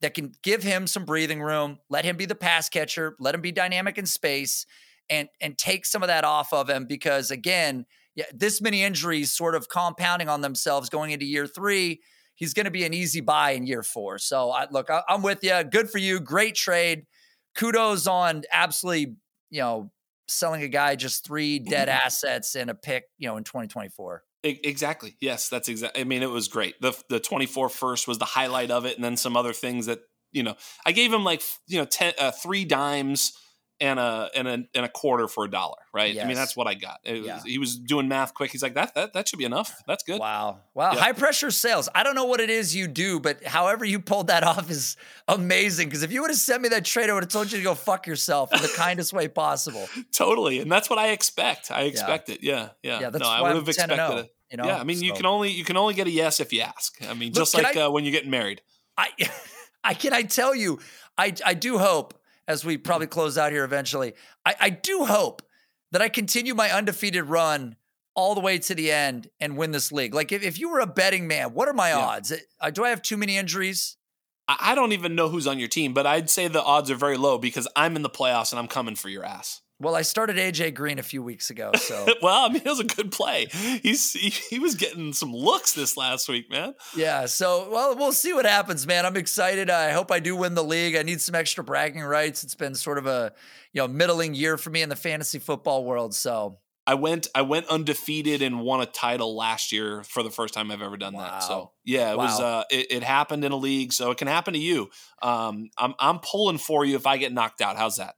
that can give him some breathing room, let him be the pass catcher, let him be dynamic in space, and and take some of that off of him because again, yeah, this many injuries sort of compounding on themselves going into year three. He's going to be an easy buy in year four. So I, look, I, I'm with you. Good for you. Great trade. Kudos on absolutely, you know, selling a guy just three dead assets and a pick, you know, in 2024. Exactly. Yes, that's exactly. I mean, it was great. The the 24 first was the highlight of it, and then some other things that you know. I gave him like you know ten, uh, three dimes and a and a and a quarter for a dollar, right? Yes. I mean, that's what I got. Yeah. Was, he was doing math quick. He's like, that that that should be enough. That's good. Wow, wow, high pressure sales. I don't know what it is you do, but however you pulled that off is amazing. Because if you would have sent me that trade, I would have told you to go fuck yourself in the kindest way possible. Totally, and that's what I expect. I expect yeah. it. Yeah, yeah. Yeah, that's no, I would have expected oh, it. You know? Yeah, I mean, so. you can only you can only get a yes if you ask. I mean, Look, just like I, uh, when you're getting married. I, I can I tell you, I I do hope as we probably close out here eventually. I, I do hope that I continue my undefeated run all the way to the end and win this league. Like if, if you were a betting man, what are my yeah. odds? Uh, do I have too many injuries? I don't even know who's on your team, but I'd say the odds are very low because I'm in the playoffs and I'm coming for your ass. Well, I started AJ Green a few weeks ago, so well, I mean, it was a good play. He's he, he, was getting some looks this last week, man. Yeah, so well, we'll see what happens, man. I'm excited. I hope I do win the league. I need some extra bragging rights. It's been sort of a you know middling year for me in the fantasy football world, so I went I went undefeated and won a title last year for the first time I've ever done wow. that. So yeah, it wow. was uh it, it, happened in a league, so it can happen to you. Um, I'm I'm pulling for you if I get knocked out. How's that?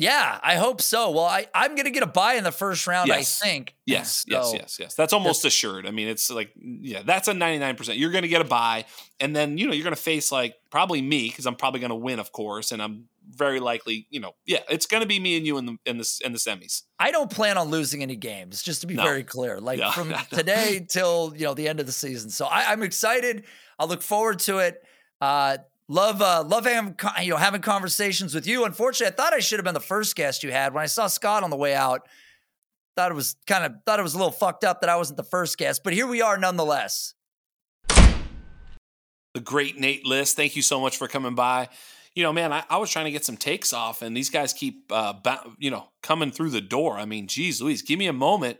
Yeah, I hope so. Well, I, I'm going to get a buy in the first round, yes. I think. Yes, so, yes, yes, yes. That's almost assured. I mean, it's like, yeah, that's a 99%. You're going to get a buy. And then, you know, you're going to face like probably me because I'm probably going to win, of course. And I'm very likely, you know, yeah, it's going to be me and you in the in the in the semis. I don't plan on losing any games, just to be no. very clear. Like from today till you know the end of the season. So I, I'm excited. I look forward to it. Uh, Love, uh, love having, you know, having conversations with you. Unfortunately, I thought I should have been the first guest you had. When I saw Scott on the way out, thought it was kind of thought it was a little fucked up that I wasn't the first guest. But here we are, nonetheless. The great Nate Liss. Thank you so much for coming by. You know, man, I, I was trying to get some takes off, and these guys keep, uh, ba- you know, coming through the door. I mean, geez, Louise, give me a moment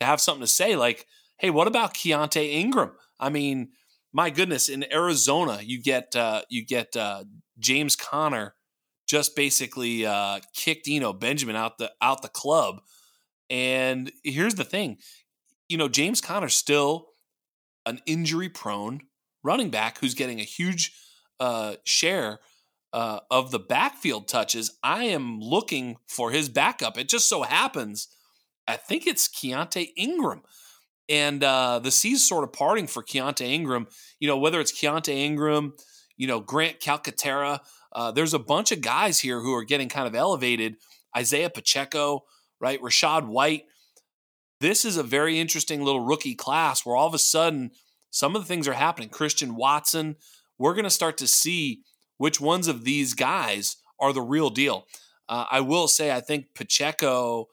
to have something to say. Like, hey, what about Keaontay Ingram? I mean my goodness, in Arizona, you get uh, you get uh, James Conner just basically uh, kicked Eno Benjamin out the out the club. And here's the thing, you know, James Conner's still an injury prone running back who's getting a huge uh, share uh, of the backfield touches. I am looking for his backup. It just so happens, I think it's Keaontay Ingram and uh, the seas sort of parting for Keaontay Ingram. You know, whether it's Keaontay Ingram, you know, Grant Calcaterra, uh, there's a bunch of guys here who are getting kind of elevated. Isaiah Pacheco, right? Rachaad White. This is a very interesting little rookie class where all of a sudden some of the things are happening. Christian Watson, we're going to start to see which ones of these guys are the real deal. Uh, I will say, I think Pacheco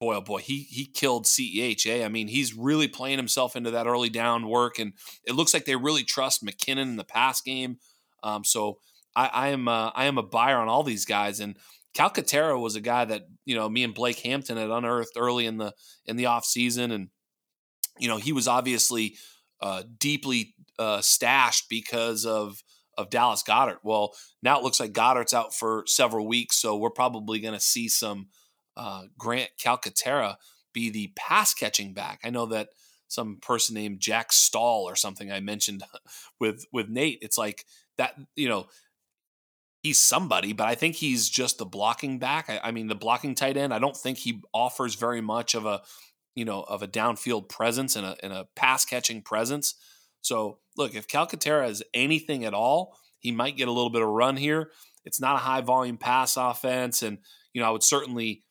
boy, oh boy, he he killed CEH. I mean, he's really playing himself into that early down work, and it looks like they really trust McKinnon in the pass game. Um, so I, I am uh, I am a buyer on all these guys, and Calcaterra was a guy that you know me and Blake Hampton had unearthed early in the in the off season, and you know he was obviously uh, deeply uh, stashed because of of Dallas Goedert. Well, now it looks like Goedert's out for several weeks, so we're probably going to see some uh, Grant Calcaterra be the pass catching back. I know that some person named Jack Stoll or something I mentioned with with Nate. It's like that, you know, he's somebody, but I think he's just the blocking back. I, I, mean, the blocking tight end. I don't think he offers very much of a, you know, of a downfield presence and a and a pass catching presence. So look, if Calcaterra is anything at all, he might get a little bit of run here. It's not a high volume pass offense, and you know, I would certainly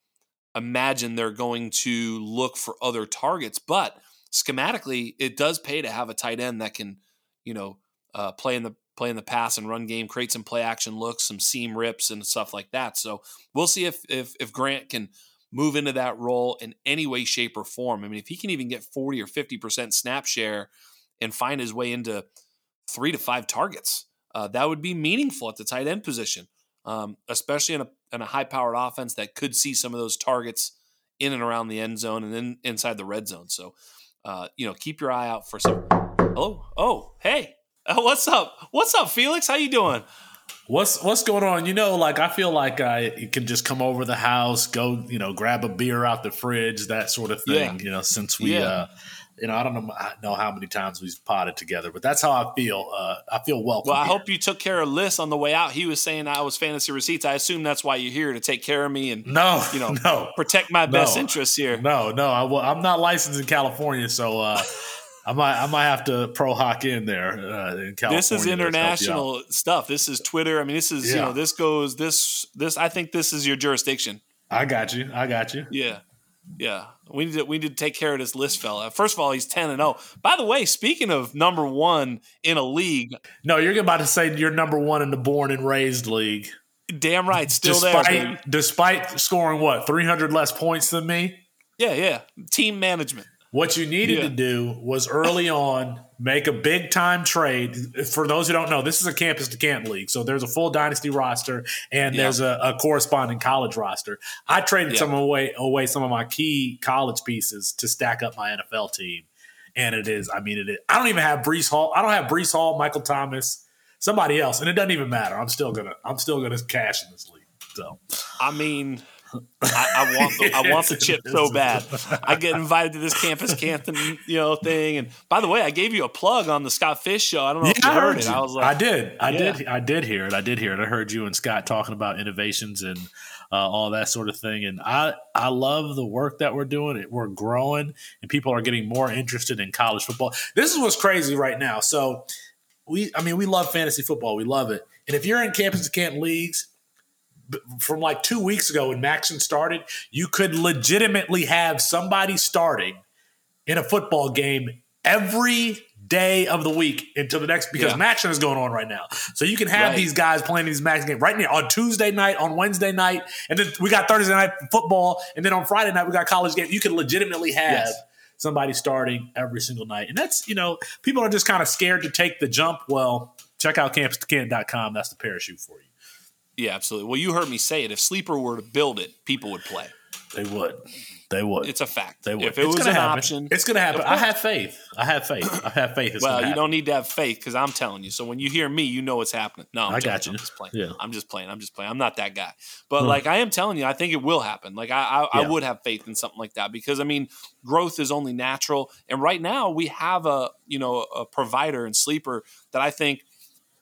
imagine they're going to look for other targets. But schematically, it does pay to have a tight end that can, you know, uh, play in the play in the pass and run game, create some play action looks, some seam rips and stuff like that. So we'll see if if if Grant can move into that role in any way, shape, or form. I mean, if he can even get 40 or 50% snap share and find his way into three to five targets, uh, that would be meaningful at the tight end position, um, especially in a, in a high powered offense that could see some of those targets in and around the end zone and then inside the red zone. So, uh, you know, keep your eye out for some. Hello. Oh, hey. Uh, what's up? What's up, Felix? How you doing? What's what's going on? You know, like I feel like I can just come over the house, go, you know, grab a beer out the fridge, that sort of thing. Yeah. You know, since we, yeah. uh, you know, I don't know, know how many times we've potted together, but that's how I feel. Uh, I feel welcome. Well, I here. hope you took care of Liss on the way out. He was saying I was fantasy receipts. I assume that's why you're here to take care of me and no, you know, no, protect my best interests here. No, no, I, am not licensed in California, so. Uh, I might I might have to pro hac in there uh, in California. This is international stuff. This is Twitter. I mean, this is yeah. you know this goes this this. I think this is your jurisdiction. I got you. I got you. Yeah, yeah. We need to we need to take care of this Liss fella. First of all, he's ten and zero. Oh. By the way, speaking of number one in a league, no, you're about to say you're number one in the born and raised league. Damn right, still despite, there. Despite scoring what 300 less points than me. Yeah, yeah. Team management. What you needed yeah. to do was early on make a big time trade. For those who don't know, this is a campus to camp league. So there's a full dynasty roster and yeah. there's a, a, corresponding college roster. I traded yeah. some away away some of my key college pieces to stack up my NFL team. And it is, I mean, it is. I don't even have Breece Hall. I don't have Breece Hall, Michael Thomas, somebody else, and it doesn't even matter. I'm still gonna, I'm still gonna cash in this league. So, I mean, I, I, want the, I want the chip so bad. I get invited to this campus Canton, you know, thing. And by the way, I gave you a plug on the Scott Fish show. I don't know yeah, if you heard, heard it. You. I was like, I did, I yeah. did, I did hear it. I did hear it. I heard you and Scott talking about innovations and uh, all that sort of thing. And I, I love the work that we're doing. We're growing, and people are getting more interested in college football. This is what's crazy right now. So we, I mean, we love fantasy football. We love it. And if you're in campus Canton leagues from like two weeks ago when MACtion started, you could legitimately have somebody starting in a football game every day of the week until the next because yeah. MACtion is going on right now. So you can have right. these guys playing these Max games right now on Tuesday night, on Wednesday night, and then we got Thursday night football, and then on Friday night we got college game. You can legitimately have yes. somebody starting every single night. And that's, you know, people are just kind of scared to take the jump. Well, check out campus2canton.com. That's the parachute for you. Yeah, absolutely. Well, you heard me say it. If Sleeper were to build it, people would play. They would. They would. It's a fact. They would. If it it's was an happen. option, it's going to happen. I have faith. I have faith. I have faith. It's well, you don't need to have faith because I'm telling you. So when you hear me, you know what's happening. No, I'm i got you. I'm just playing. Yeah. I'm just playing. I'm just playing. I'm not that guy. But hmm. like I am telling you, I think it will happen. Like I, I, yeah. I would have faith in something like that because I mean, growth is only natural. And right now we have a you know a provider and sleeper that I think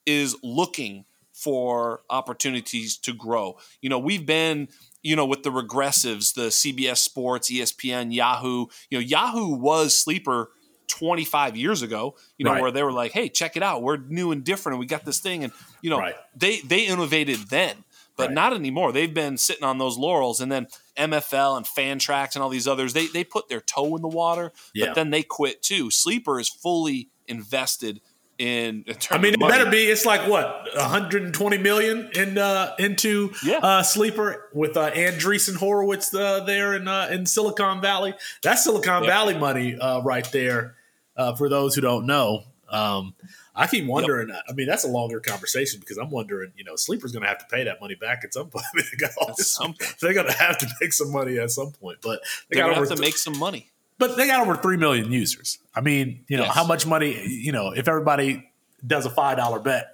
is looking for opportunities to grow. You know, we've been, you know, with the regressives, the CBS Sports, ESPN, Yahoo. You know, Yahoo was sleeper 25 years ago, you know, right. where they were like, "Hey, check it out. We're new and different and we got this thing." And, you know, right. they they innovated then, but right. not anymore. They've been sitting on those laurels and then MFL and Fantrax and all these others, they they put their toe in the water, yeah. but then they quit too. Sleeper is fully invested in, in I mean, it better be. It's like what 120 million in uh, into yeah. uh, sleeper with uh, Andreessen Horowitz uh, there in uh, in Silicon Valley. That's Silicon yeah. Valley money uh, right there. Uh, for those who don't know, um, I keep wondering. Yep. I mean, that's a longer conversation because I'm wondering. You know, sleeper's going to have to pay that money back at some point. they got all this, some point. They're going to have to make some money at some point, but they got to have to make some money but they got over 3 million users. I mean, you know, yes. how much money, you know, if everybody does a $5 bet,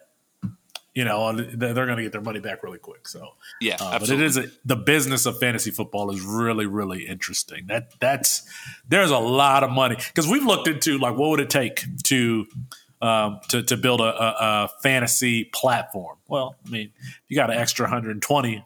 you know, they're going to get their money back really quick. So, yeah, uh, but it is a, the business of fantasy football is really, really interesting. That that's there's a lot of money because we've looked into like what would it take to um, to to build a, a, a fantasy platform. Well, I mean, you got an extra 120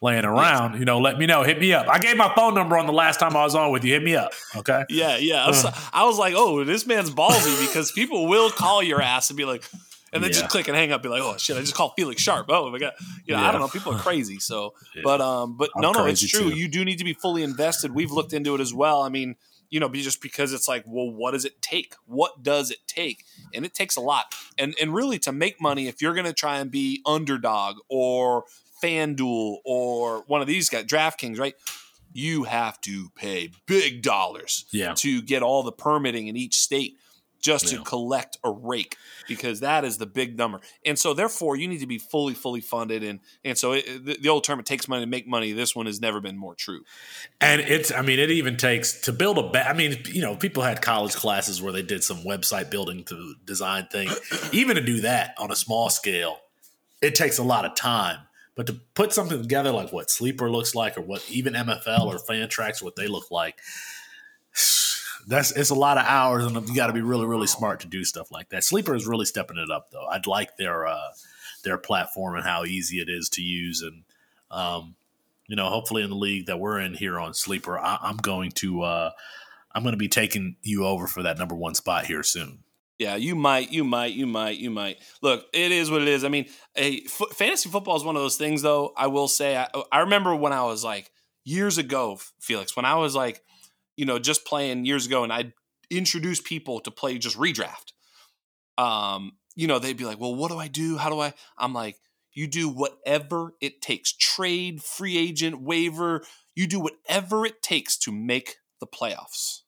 laying around, you know, let me know. Hit me up. I gave my phone number on the last time I was on with you. Hit me up. Okay. Yeah, yeah. I was, uh. I was like, oh, this man's ballsy because people will call your ass and be like, and then yeah. just click and hang up. Be like, oh shit, I just called Felix Sharp. Oh my god, you know, yeah. I don't know. People are crazy. So, yeah. but um, but I'm no, no, it's true. Too. You do need to be fully invested. We've looked into it as well. I mean, you know, be just because it's like, well, what does it take? What does it take? And it takes a lot. And and really to make money, if you're going to try and be underdog or FanDuel or one of these guys, DraftKings, right? you have to pay big dollars Yeah. to get all the permitting in each state just Yeah. to collect a rake because that is the big number. And so therefore you need to be fully fully funded and and so it, the, the old term it takes money to make money this one has never been more true. And it's, I mean, it even takes to build a, ba- I mean, you know, people had college classes where they did some website building to design thing. even to do that on a small scale, it takes a lot of time. But to put something together like what Sleeper looks like, or what even MFL or Fantrax, what they look like, that's it's a lot of hours, and you got to be really, really smart to do stuff like that. Sleeper is really stepping it up, though. I'd like their uh, their platform and how easy it is to use, and um, you know, hopefully in the league that we're in here on Sleeper, I, I'm going to uh, I'm going to be taking you over for that number one spot here soon. Yeah, you might, you might, you might, you might. Look, it is what it is. I mean, a f- fantasy football is one of those things, though. I will say, I, I remember when I was like years ago, Felix, when I was like, you know, just playing years ago, and I'd introduce people to play just redraft. Um, you know, they'd be like, "Well, what do I do? How do I?" I'm like, "You do whatever it takes. Trade, free agent, waiver. You do whatever it takes to make the playoffs.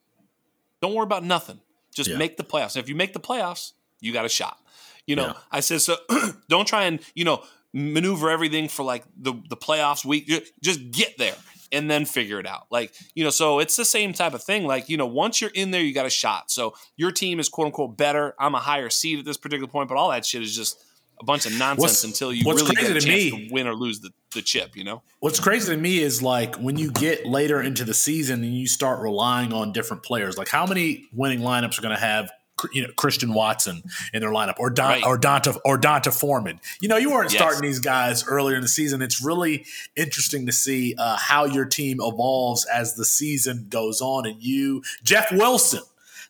Don't worry about nothing." Just Yeah. make the playoffs. If you make the playoffs, you got a shot. You know, Yeah. I said so. don't try and you know maneuver everything for like the the playoffs week. Just get there and then figure it out. Like you know, so it's the same type of thing. Like you know, once you're in there, you got a shot. So your team is quote unquote better. I'm a higher seed at this particular point, but all that shit is just a bunch of nonsense What's- until you really get a chance to to, me- win or lose the, the chip. You know. What's crazy to me is like when you get later into the season and you start relying on different players. Like how many winning lineups are going to have you know Christian Watson in their lineup or Don, Right. or D'Onta or D'Onta Foreman? You know, you weren't Yes. starting these guys earlier in the season. It's really interesting to see uh, how your team evolves as the season goes on. And you, Jeff Wilson.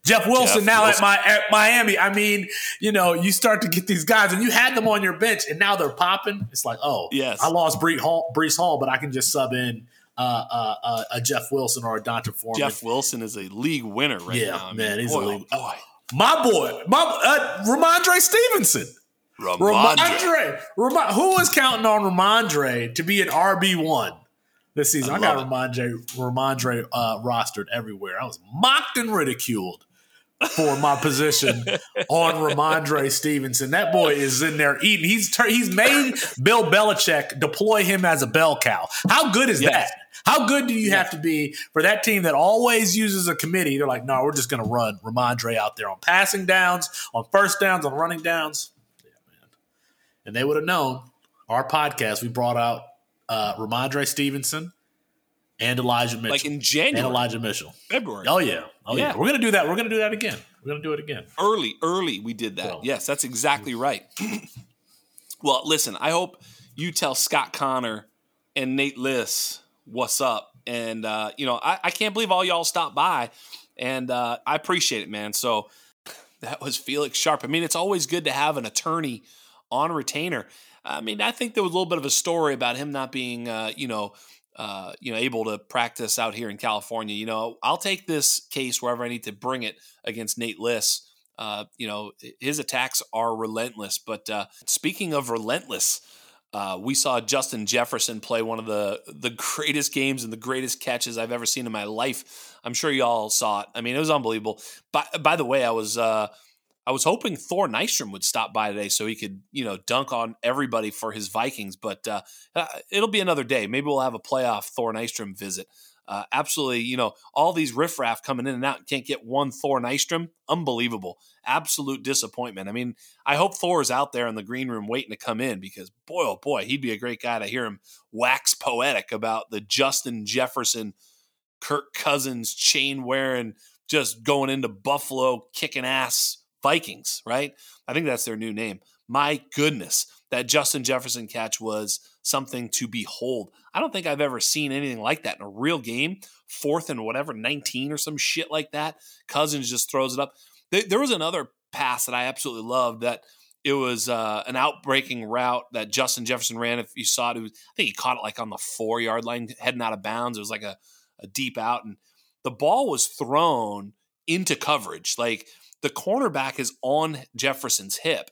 Jeff Wilson Jeff now Wilson. at my at Miami. I mean, you know, you start to get these guys, and you had them on your bench, and now they're popping. It's like, oh, Yes. I lost Breece Hall, Breece Hall, but I can just sub in uh, uh, uh, a Jeff Wilson or a D'Onta Foreman. Jeff Wilson is a league winner right Yeah, now. I man, he's a league- oh my boy, my uh, Rhamondre Stevenson. Rhamondre. Rhamondre. Ram- who was counting on Rhamondre to be an RB one this season? I I, got Rhamondre Rhamondre uh, rostered everywhere. I was mocked and ridiculed for my position on Rhamondre Stevenson. That boy is in there eating. He's he's made Bill Belichick deploy him as a bell cow. How good is Yes. that? How good do you have to be for that team that always uses a committee? They're like, no, we're just going to run Rhamondre out there on passing downs, on first downs, on running downs. Yeah, man. And they would have known our podcast. We brought out uh, Rhamondre Stevenson and Elijah Mitchell. Like in January, and Elijah Mitchell. February. Oh yeah, oh yeah. Yeah. We're gonna do that. We're gonna do that again. We're gonna do it again. early, early we did that. Well, yes, that's exactly right. well, listen, I hope you tell Scott Connor and Nate Liss what's up. And uh, you know, I, I can't believe all y'all stopped by, and uh, I appreciate it, man. So that was Felix Sharp. I mean, it's always good to have an attorney on retainer. I mean, I think there was a little bit of a story about him not being, uh, you know, uh, you know, able to practice out here in California. You know, I'll take this case wherever I need to bring it against Nate Liss. Uh, you know, his attacks are relentless. But uh, speaking of relentless, uh, we saw Justin Jefferson play one of the the greatest games and the greatest catches I've ever seen in my life. I'm sure y'all saw it. I mean, it was unbelievable. By, by the way, I was uh, I was hoping Thor Nystrom would stop by today so he could you know dunk on everybody for his Vikings, but uh, uh, it'll be another day. Maybe we'll have a playoff Thor Nystrom visit. Uh, absolutely, you know, all these riffraff coming in and out and can't get one Thor Nystrom. Unbelievable. Absolute disappointment. I mean, I hope Thor is out there in the green room waiting to come in because, boy, oh boy, he'd be a great guy to hear him wax poetic about the Justin Jefferson, Kirk Cousins chain wearing, just going into Buffalo kicking ass Vikings, right? I think that's their new name. My goodness, that Justin Jefferson catch was something to behold. I don't think I've ever seen anything like that in a real game. Fourth and whatever, 19 or some shit like that. Cousins just throws it up. There, was another pass that I absolutely loved that it was uh, an outbreaking route that Justin Jefferson ran. If you saw it, it was, I think he caught it like on the four yard line, heading out of bounds. It was like a, a deep out, and the ball was thrown into coverage. Like the cornerback is on Jefferson's hip,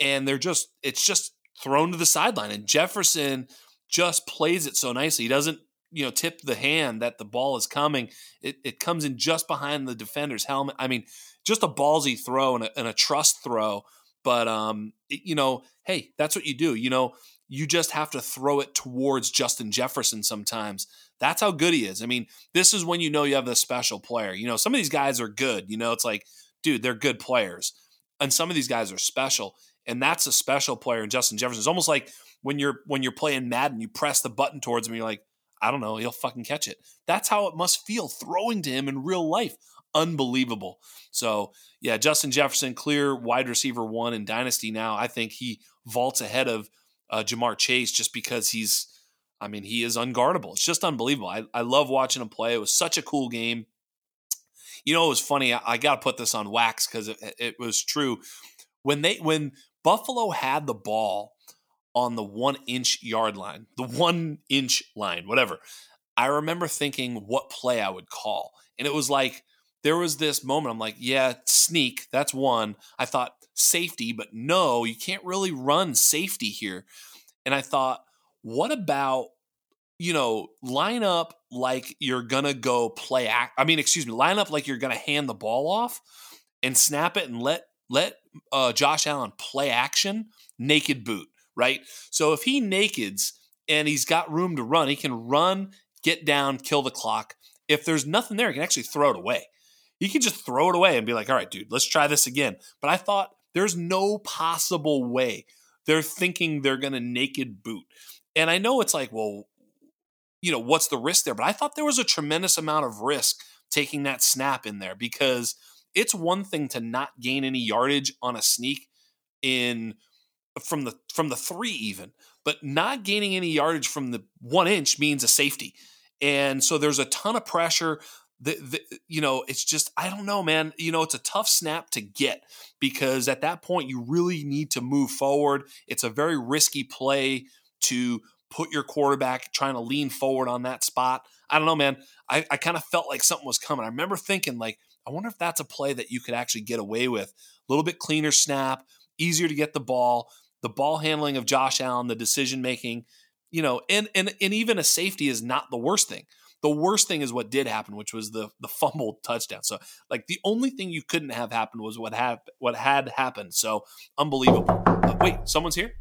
and they're just it's just thrown to the sideline, and Jefferson just plays it so nicely. He doesn't you know tip the hand that the ball is coming. It, it comes in just behind the defender's helmet. I mean, just a ballsy throw and a, and a trust throw. But um, it, you know, hey, that's what you do. You know, you just have to throw it towards Justin Jefferson sometimes. That's how good he is. I mean, this is when you know you have the special player. You know, some of these guys are good. You know, it's like, dude, they're good players. And some of these guys are special. And that's a special player in Justin Jefferson. It's almost like when you're when you're playing Madden, you press the button towards him, you're like, I don't know, he'll fucking catch it. That's how it must feel throwing to him in real life. Unbelievable. So yeah, Justin Jefferson, clear wide receiver one in Dynasty now. I think he vaults ahead of uh, Ja'Marr Chase just because he's, I mean, he is unguardable. It's just unbelievable. I, I love watching him play. It was such a cool game. You know, it was funny. I, I got to put this on wax because it, it was true. When they when Buffalo had the ball on the one inch yard line, the one inch line, whatever. I remember thinking what play I would call. And it was like, there was this moment. I'm like, yeah, sneak. That's one. I thought safety, but no, you can't really run safety here. And I thought, what about, you know, line up like you're going to go play act. I mean, excuse me, line up like you're going to hand the ball off and snap it and let, let uh, Josh Allen play action, naked boot right? So if he nakeds and he's got room to run, he can run, get down, kill the clock. If there's nothing there, he can actually throw it away. He can just throw it away and be like, all right, dude, let's try this again. But I thought there's no possible way they're thinking they're going to naked boot. And I know it's like, well, you know, what's the risk there? But I thought there was a tremendous amount of risk taking that snap in there because it's one thing to not gain any yardage on a sneak in from the from the three even, but not gaining any yardage from the one inch means a safety, and so there's a ton of pressure. The, the, you know, it's just I don't know, man. You know, it's a tough snap to get because at that point you really need to move forward. It's a very risky play to put your quarterback trying to lean forward on that spot. I don't know, man. I, I kind of felt like something was coming. I remember thinking, like, I wonder if that's a play that you could actually get away with. A little bit cleaner snap, easier to get the ball the ball handling of Josh Allen, the decision making, you know, and and and even a safety is not the worst thing. The worst thing is what did happen, which was the the fumbled touchdown. So like the only thing you couldn't have happened was what had what had happened. So unbelievable. Uh, wait, someone's here.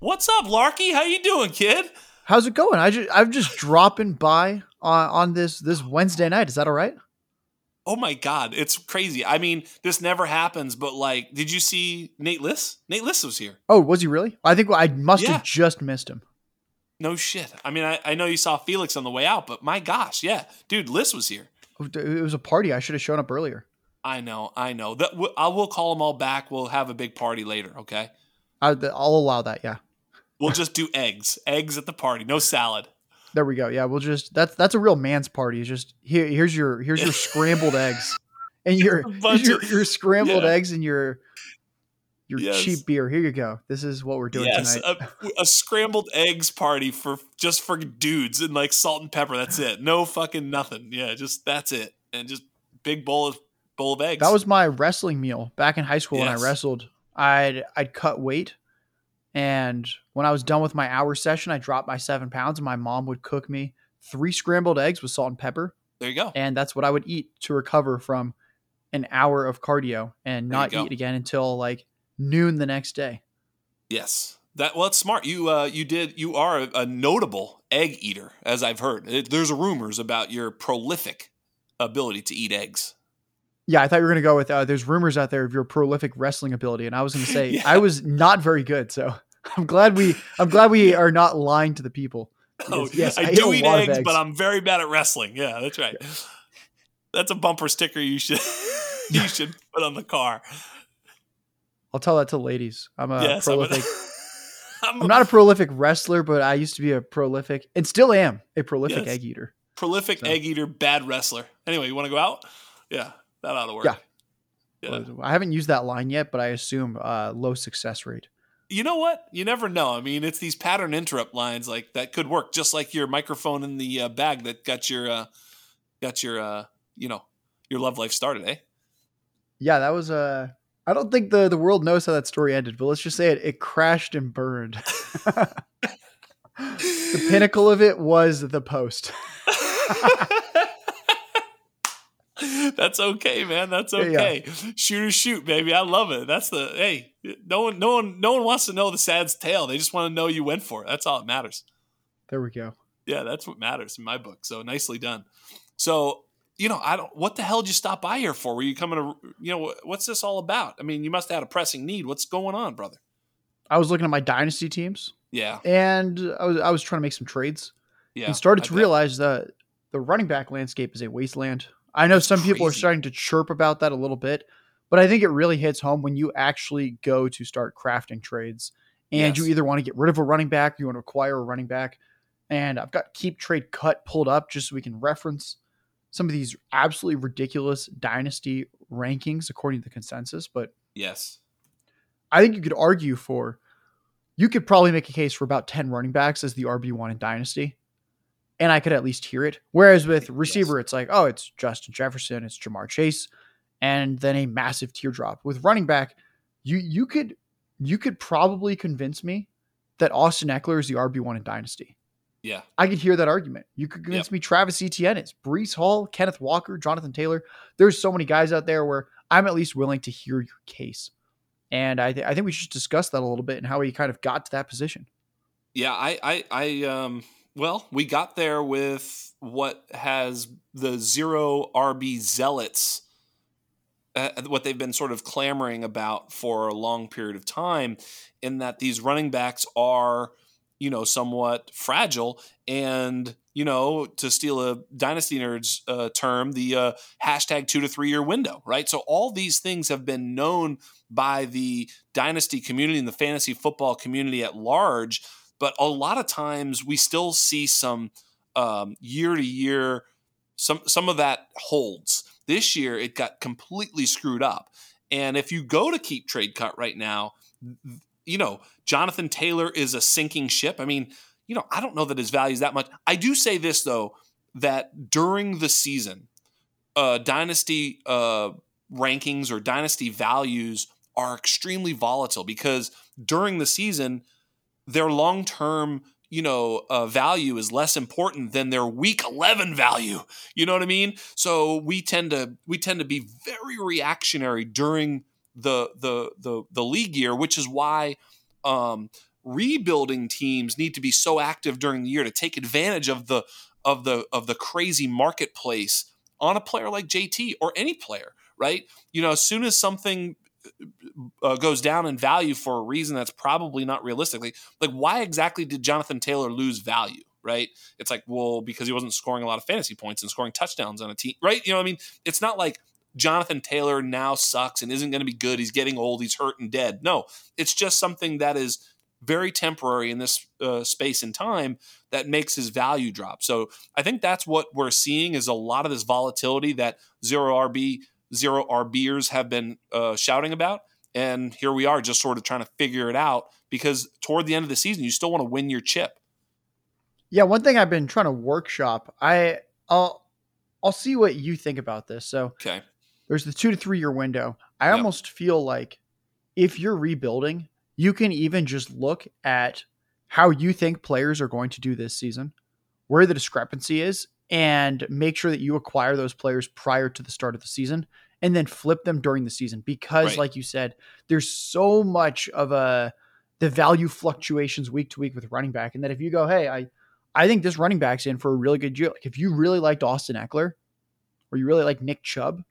What's up, Larky? How you doing, kid? How's it going? I just I'm just dropping by on, on this this Wednesday night. Is that all right? oh my god, it's crazy. I mean, this never happens, but like, did you see Nate Liss? Nate Liss was here. Oh, was he really? I think I must yeah. have just missed him. No shit. I mean, I, I know you saw Felix on the way out, but my gosh, yeah, dude, Liss was here. Oh, it was a party. I should have shown up earlier. I know, I know. That I will call them all back. We'll have a big party later. Okay. I, I'll allow that. Yeah. We'll just do eggs. Eggs at the party. No salad. There we go. Yeah, we'll just that's that's a real man's party. It's just here here's your here's your scrambled eggs. And your your, your, scrambled yeah. eggs and your your yes. cheap beer. Here you go. This is what we're doing yes, tonight. A, a, scrambled eggs party for just for dudes and like salt and pepper. That's it. No fucking nothing. Yeah, just that's it. And just big bowl of bowl of eggs. That was my wrestling meal back in high school yes. when I wrestled. I'd I'd cut weight and when I was done with my hour session, I dropped my seven pounds, and my mom would cook me three scrambled eggs with salt and pepper. There you go. And that's what I would eat to recover from an hour of cardio and not eat again until like noon the next day. Yes. That well, it's smart. You uh, you did you are a, a notable egg eater, as I've heard. It, there's rumors about your prolific ability to eat eggs. Yeah, I thought you were going to go with uh, there's rumors out there of your prolific wrestling ability, and I was going to say yeah. I was not very good. So I'm glad we I'm glad we are not lying to the people. Oh, yes, I, I do eat eggs, eggs, but I'm very bad at wrestling. Yeah, that's right. That's a bumper sticker you should you should put on the car. I'll tell that to ladies. I'm a yes, prolific. I'm, a, I'm not a prolific wrestler, but I used to be a prolific and still am a prolific yes. egg eater. Prolific so. egg eater, bad wrestler. Anyway, you want to go out? Yeah, that ought to work. Yeah. yeah. I haven't used that line yet, but I assume uh, low success rate you know what? You never know. I mean, it's these pattern interrupt lines like that could work, just like your microphone in the uh, bag that got your uh, got your uh, you know your love life started, eh? Yeah, that was a. Uh, I don't think the the world knows how that story ended, but let's just say it it crashed and burned. the pinnacle of it was the post. That's okay, man. That's okay. Yeah. Shoot or shoot, baby. I love it. That's the hey. No one, no one, no one wants to know the sad's tale. They just want to know you went for it. That's all that matters. There we go. Yeah, that's what matters in my book. So nicely done. So you know, I don't. What the hell did you stop by here for? Were you coming to? You know, what's this all about? I mean, you must have had a pressing need. What's going on, brother? I was looking at my dynasty teams. Yeah, and I was I was trying to make some trades. Yeah, and started to realize that the running back landscape is a wasteland. I know some people are starting to chirp about that a little bit, but I think it really hits home when you actually go to start crafting trades and yes. you either want to get rid of a running back, you want to acquire a running back. And I've got keep trade cut pulled up just so we can reference some of these absolutely ridiculous dynasty rankings according to the consensus. But yes, I think you could argue for you could probably make a case for about 10 running backs as the RB1 in dynasty and I could at least hear it. Whereas with receiver, yes. it's like, oh, it's Justin Jefferson, it's Ja'Marr Chase, and then a massive teardrop. With running back, you you could you could probably convince me that Austin Ekeler is the RB one in Dynasty. Yeah, I could hear that argument. You could convince yep. me Travis Etienne is Breece Hall, Kenneth Walker, Jonathan Taylor. There's so many guys out there where I'm at least willing to hear your case, and I th- I think we should discuss that a little bit and how he kind of got to that position. Yeah, I I I um well, we got there with what has the zero RB zealots, uh, what they've been sort of clamoring about for a long period of time, in that these running backs are, you know, somewhat fragile and you know, to steal a Dynasty Nerds uh, term, the uh, hashtag two to three year window, right? So all these things have been known by the Dynasty community and the fantasy football community at large but a lot of times we still see some um, year to year some some of that holds. This year it got completely screwed up. And if you go to keep trade cut right now, you know, Jonathan Taylor is a sinking ship. I mean, you know, I don't know that his value is that much. I do say this though that during the season, uh, dynasty uh, rankings or dynasty values are extremely volatile because during the season, their long term you know uh, value is less important than their week 11 value. You know what i mean? So we tend to we tend to be very reactionary during the the the, the league year which is why um, rebuilding teams need to be so active during the year to take advantage of the of the of the crazy marketplace on a player like JT or any player right? You know as soon as something uh, goes down in value for a reason that's probably not realistically. Like, why exactly did Jonathan Taylor lose value? Right? It's like, well, because he wasn't scoring a lot of fantasy points and scoring touchdowns on a team, right? You know, I mean, it's not like Jonathan Taylor now sucks and isn't going to be good. He's getting old. He's hurt and dead. No, it's just something that is very temporary in this uh, space and time that makes his value drop. So I think that's what we're seeing is a lot of this volatility that zero RB zero RBers have been uh, shouting about. And here we are just sort of trying to figure it out because toward the end of the season, you still want to win your chip. Yeah, one thing I've been trying to workshop, I I'll I'll see what you think about this. So okay. there's the two to three year window. I yep. almost feel like if you're rebuilding, you can even just look at how you think players are going to do this season, where the discrepancy is, and make sure that you acquire those players prior to the start of the season and then flip them during the season because right. like you said there's so much of a the value fluctuations week to week with running back and that if you go hey i i think this running back's in for a really good year like if you really liked austin ekeler or you really like nick chubb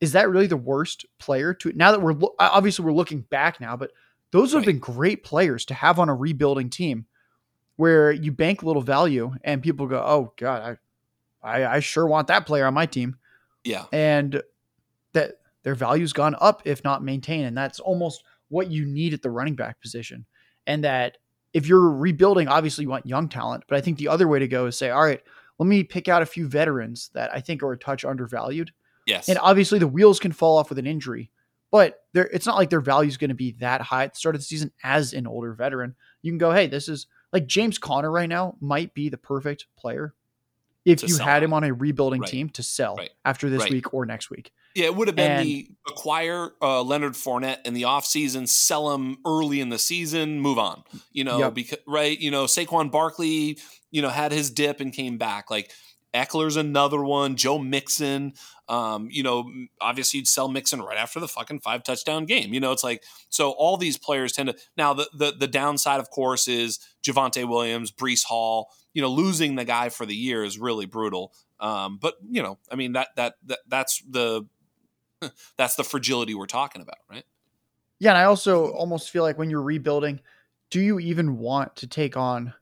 is that really the worst player to now that we're obviously we're looking back now but those have been great players to have on a rebuilding team where you bank little value and people go, "Oh God, I, I, I sure want that player on my team." Yeah, and their value's gone up if not maintained, and that's almost what you need at the running back position. And that if you're rebuilding, obviously you want young talent, but I think the other way to go is say, "All right, let me pick out a few veterans that I think are a touch undervalued." Yes, and obviously the wheels can fall off with an injury. But it's not like their value is going to be that high at the start of the season as an older veteran. You can go, hey, this is like James Conner right now might be the perfect player if you had him on a rebuilding right. team to sell right. after this right. week or next week. Yeah, it would have been and, the acquire uh, Leonard Fournette in the offseason, sell him early in the season, move on. You know, yep. because right, you know, Saquon Barkley, you know, had his dip and came back. Like Ekeler's another one. Joe Mixon. Um, you know, obviously you'd sell Mixon right after the fucking five touchdown game. You know, it's like so all these players tend to now the the, the downside, of course, is Javonte Williams, Breece Hall. You know, losing the guy for the year is really brutal. Um, but you know, I mean that that, that that's the that's the fragility we're talking about, right? Yeah, and I also almost feel like when you're rebuilding, do you even want to take on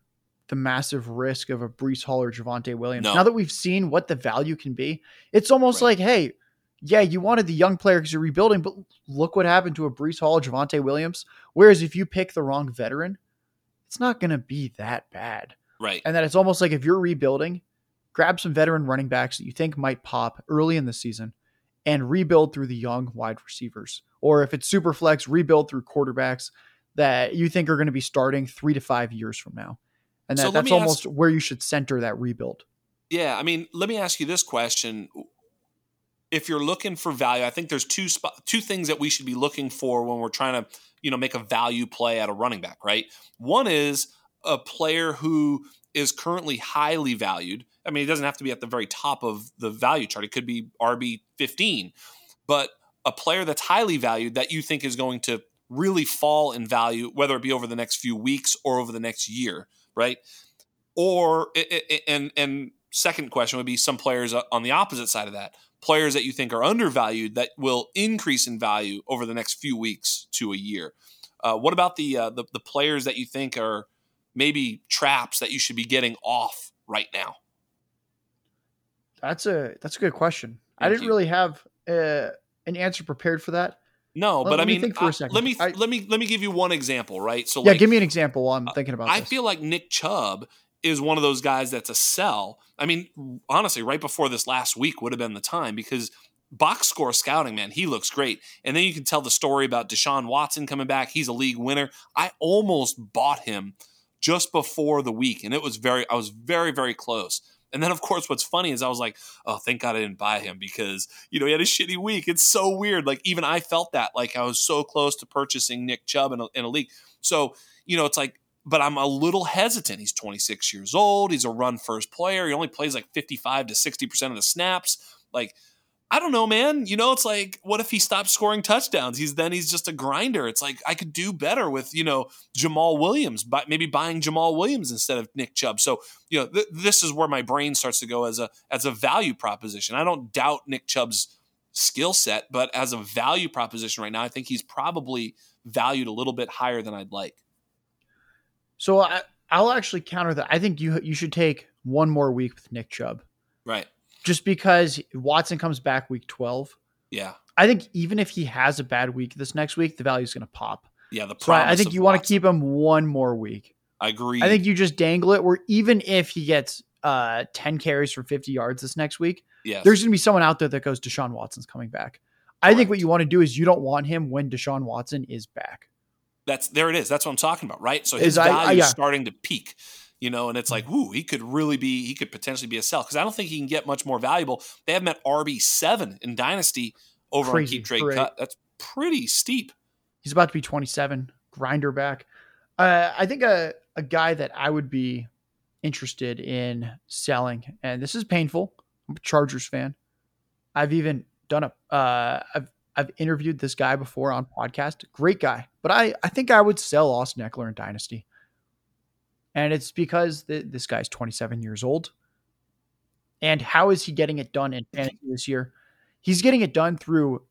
the massive risk of a Breece Hall or Javonte Williams. No. Now that we've seen what the value can be, it's almost right. like, hey, yeah, you wanted the young player because you're rebuilding, but look what happened to a Breece Hall, Javonte Williams. Whereas if you pick the wrong veteran, it's not going to be that bad. Right. And that it's almost like if you're rebuilding, grab some veteran running backs that you think might pop early in the season and rebuild through the young wide receivers. Or if it's super flex, rebuild through quarterbacks that you think are going to be starting three to five years from now and that, so that's almost ask, where you should center that rebuild. Yeah, I mean, let me ask you this question: If you're looking for value, I think there's two two things that we should be looking for when we're trying to, you know, make a value play at a running back. Right? One is a player who is currently highly valued. I mean, it doesn't have to be at the very top of the value chart. It could be RB 15, but a player that's highly valued that you think is going to really fall in value, whether it be over the next few weeks or over the next year right? Or and and second question would be some players on the opposite side of that, players that you think are undervalued that will increase in value over the next few weeks to a year. Uh, what about the, uh, the the players that you think are maybe traps that you should be getting off right now? That's a that's a good question. Thank I didn't you. really have uh, an answer prepared for that. No, but let I mean, think for a second. let me I, let me let me give you one example, right? So, yeah, like, give me an example while I'm uh, thinking about. I this. feel like Nick Chubb is one of those guys that's a sell. I mean, honestly, right before this last week would have been the time because box score scouting, man, he looks great. And then you can tell the story about Deshaun Watson coming back. He's a league winner. I almost bought him just before the week, and it was very, I was very, very close. And then, of course, what's funny is I was like, oh, thank God I didn't buy him because, you know, he had a shitty week. It's so weird. Like, even I felt that. Like, I was so close to purchasing Nick Chubb in a, in a league. So, you know, it's like, but I'm a little hesitant. He's 26 years old. He's a run first player. He only plays like 55 to 60% of the snaps. Like, I don't know, man. You know, it's like, what if he stops scoring touchdowns? He's then he's just a grinder. It's like I could do better with you know Jamaal Williams, but maybe buying Jamaal Williams instead of Nick Chubb. So you know, th- this is where my brain starts to go as a as a value proposition. I don't doubt Nick Chubb's skill set, but as a value proposition right now, I think he's probably valued a little bit higher than I'd like. So I, I'll actually counter that. I think you you should take one more week with Nick Chubb. Right just because Watson comes back week 12. Yeah. I think even if he has a bad week this next week, the value is going to pop. Yeah, the so I, I think you want to keep him one more week. I agree. I think you just dangle it where even if he gets uh, 10 carries for 50 yards this next week, yes. there's going to be someone out there that goes, Deshaun Watson's coming back. I think what you want to do is you don't want him when Deshaun Watson is back. That's there it is. That's what I'm talking about, right? So his is value I, I, yeah. is starting to peak you know, and it's like, ooh, he could really be, he could potentially be a sell because I don't think he can get much more valuable. They have him at RB seven in Dynasty over Crazy, on Keep Trade Cut. That's pretty steep. He's about to be 27, grinder back. Uh, I think a, a guy that I would be interested in selling, and this is painful. I'm a Chargers fan. I've even done a, uh, I've, I've interviewed this guy before on podcast. Great guy, but I, I think I would sell Austin Ekeler in Dynasty. And it's because the, this guy's 27 years old. And how is he getting it done in fantasy this year? He's getting it done through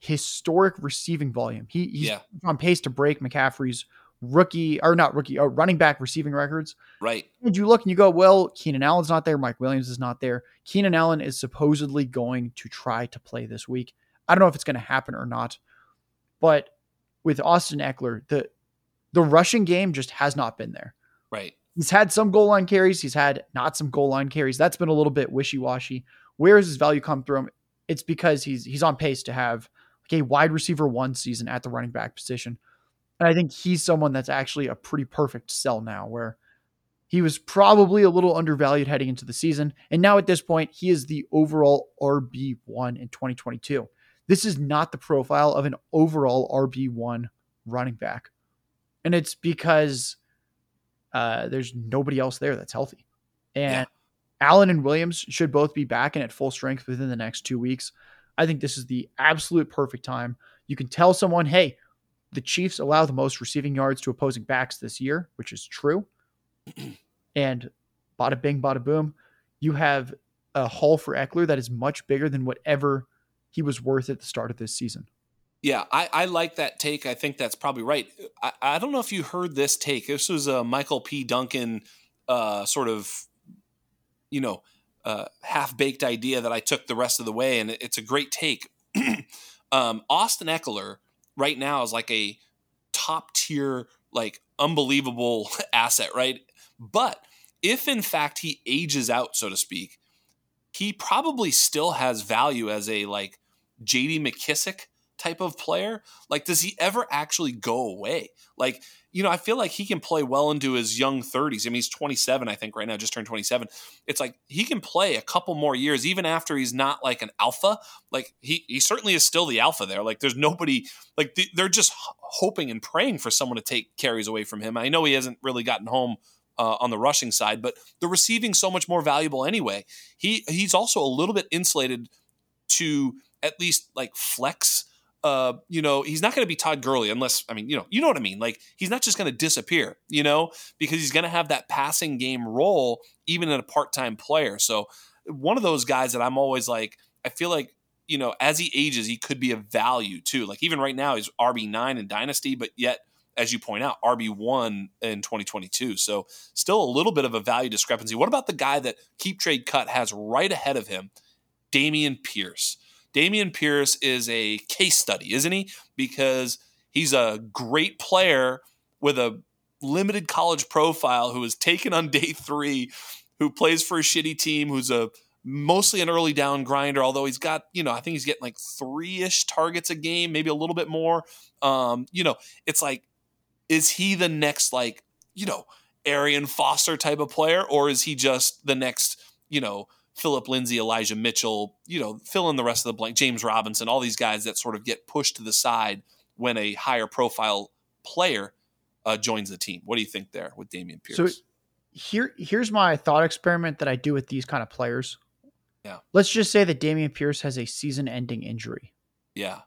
historic receiving volume. He, he's yeah. on pace to break McCaffrey's rookie or not rookie, or uh, running back receiving records. Right. And you look and you go, well, Keenan Allen's not there. Mike Williams is not there. Keenan Allen is supposedly going to try to play this week. I don't know if it's going to happen or not, but with Austin Ekeler, the the rushing game just has not been there. Right. He's had some goal line carries. He's had not some goal line carries. That's been a little bit wishy washy. Where has his value come from? It's because he's he's on pace to have like a wide receiver one season at the running back position. And I think he's someone that's actually a pretty perfect sell now, where He was probably a little undervalued heading into the season. And now at this point, he is the overall RB1 in 2022. This is not the profile of an overall RB1 running back. And it's because uh, there's nobody else there that's healthy. And yeah. Allen and Williams should both be back and at full strength within the next two weeks. I think this is the absolute perfect time. You can tell someone, hey, the Chiefs allow the most receiving yards to opposing backs this year, which is true. and bada bing, bada boom, you have a haul for Ekeler that is much bigger than whatever he was worth at the start of this season. Yeah, I, I like that take. I think that's probably right. I, I don't know if you heard this take. This was a Michael P. Duncan uh, sort of, you know, uh, half baked idea that I took the rest of the way, and it's a great take. um, Austin Ekeler right now is like a top tier, like unbelievable asset, right? But if in fact he ages out, so to speak, he probably still has value as a like JD McKissic type of player. Like, does he ever actually go away? Like, you know, I feel like he can play well into his young 30s. I mean, he's 27, I think, right now, just turned 27. It's like he can play a couple more years, even after he's not like an alpha. Like, he, he certainly is still the alpha there. Like, there's nobody, like, they're just hoping and praying for someone to take carries away from him. I know he hasn't really gotten home uh, on the rushing side, but the receiving so much more valuable anyway. He he's also a little bit insulated to at least like flex uh, you know, he's not going to be Todd Gurley unless, I mean, you know, you know what I mean. Like he's not just going to disappear, you know, because he's going to have that passing game role even in a part-time player. So one of those guys that I'm always like, I feel like, you know, as he ages, he could be a value too. Like even right now, he's RB nine in Dynasty, but yet, as you point out, RB one in 2022. So still a little bit of a value discrepancy. What about the guy that Keep Trade Cut has right ahead of him, Dameon Pierce? Dameon Pierce is a case study, isn't he? Because he's a great player with a limited college profile who is taken on day three, who plays for a shitty team, who's a mostly an early down grinder, although he's got, you know, I think he's getting like three ish targets a game, maybe a little bit more. Um, you know, it's like, is he the next, like, you know, Arian Foster type of player, or is he just the next, you know, Phillip Lindsay, Elijah Mitchell, you know, fill in the rest of the blank, James Robinson, all these guys that sort of get pushed to the side when a higher profile player uh, joins the team. What do you think there with Dameon Pierce? So here, here's my thought experiment that I do with these kind of players. Yeah. Let's just say that Dameon Pierce has a season-ending injury. Yeah.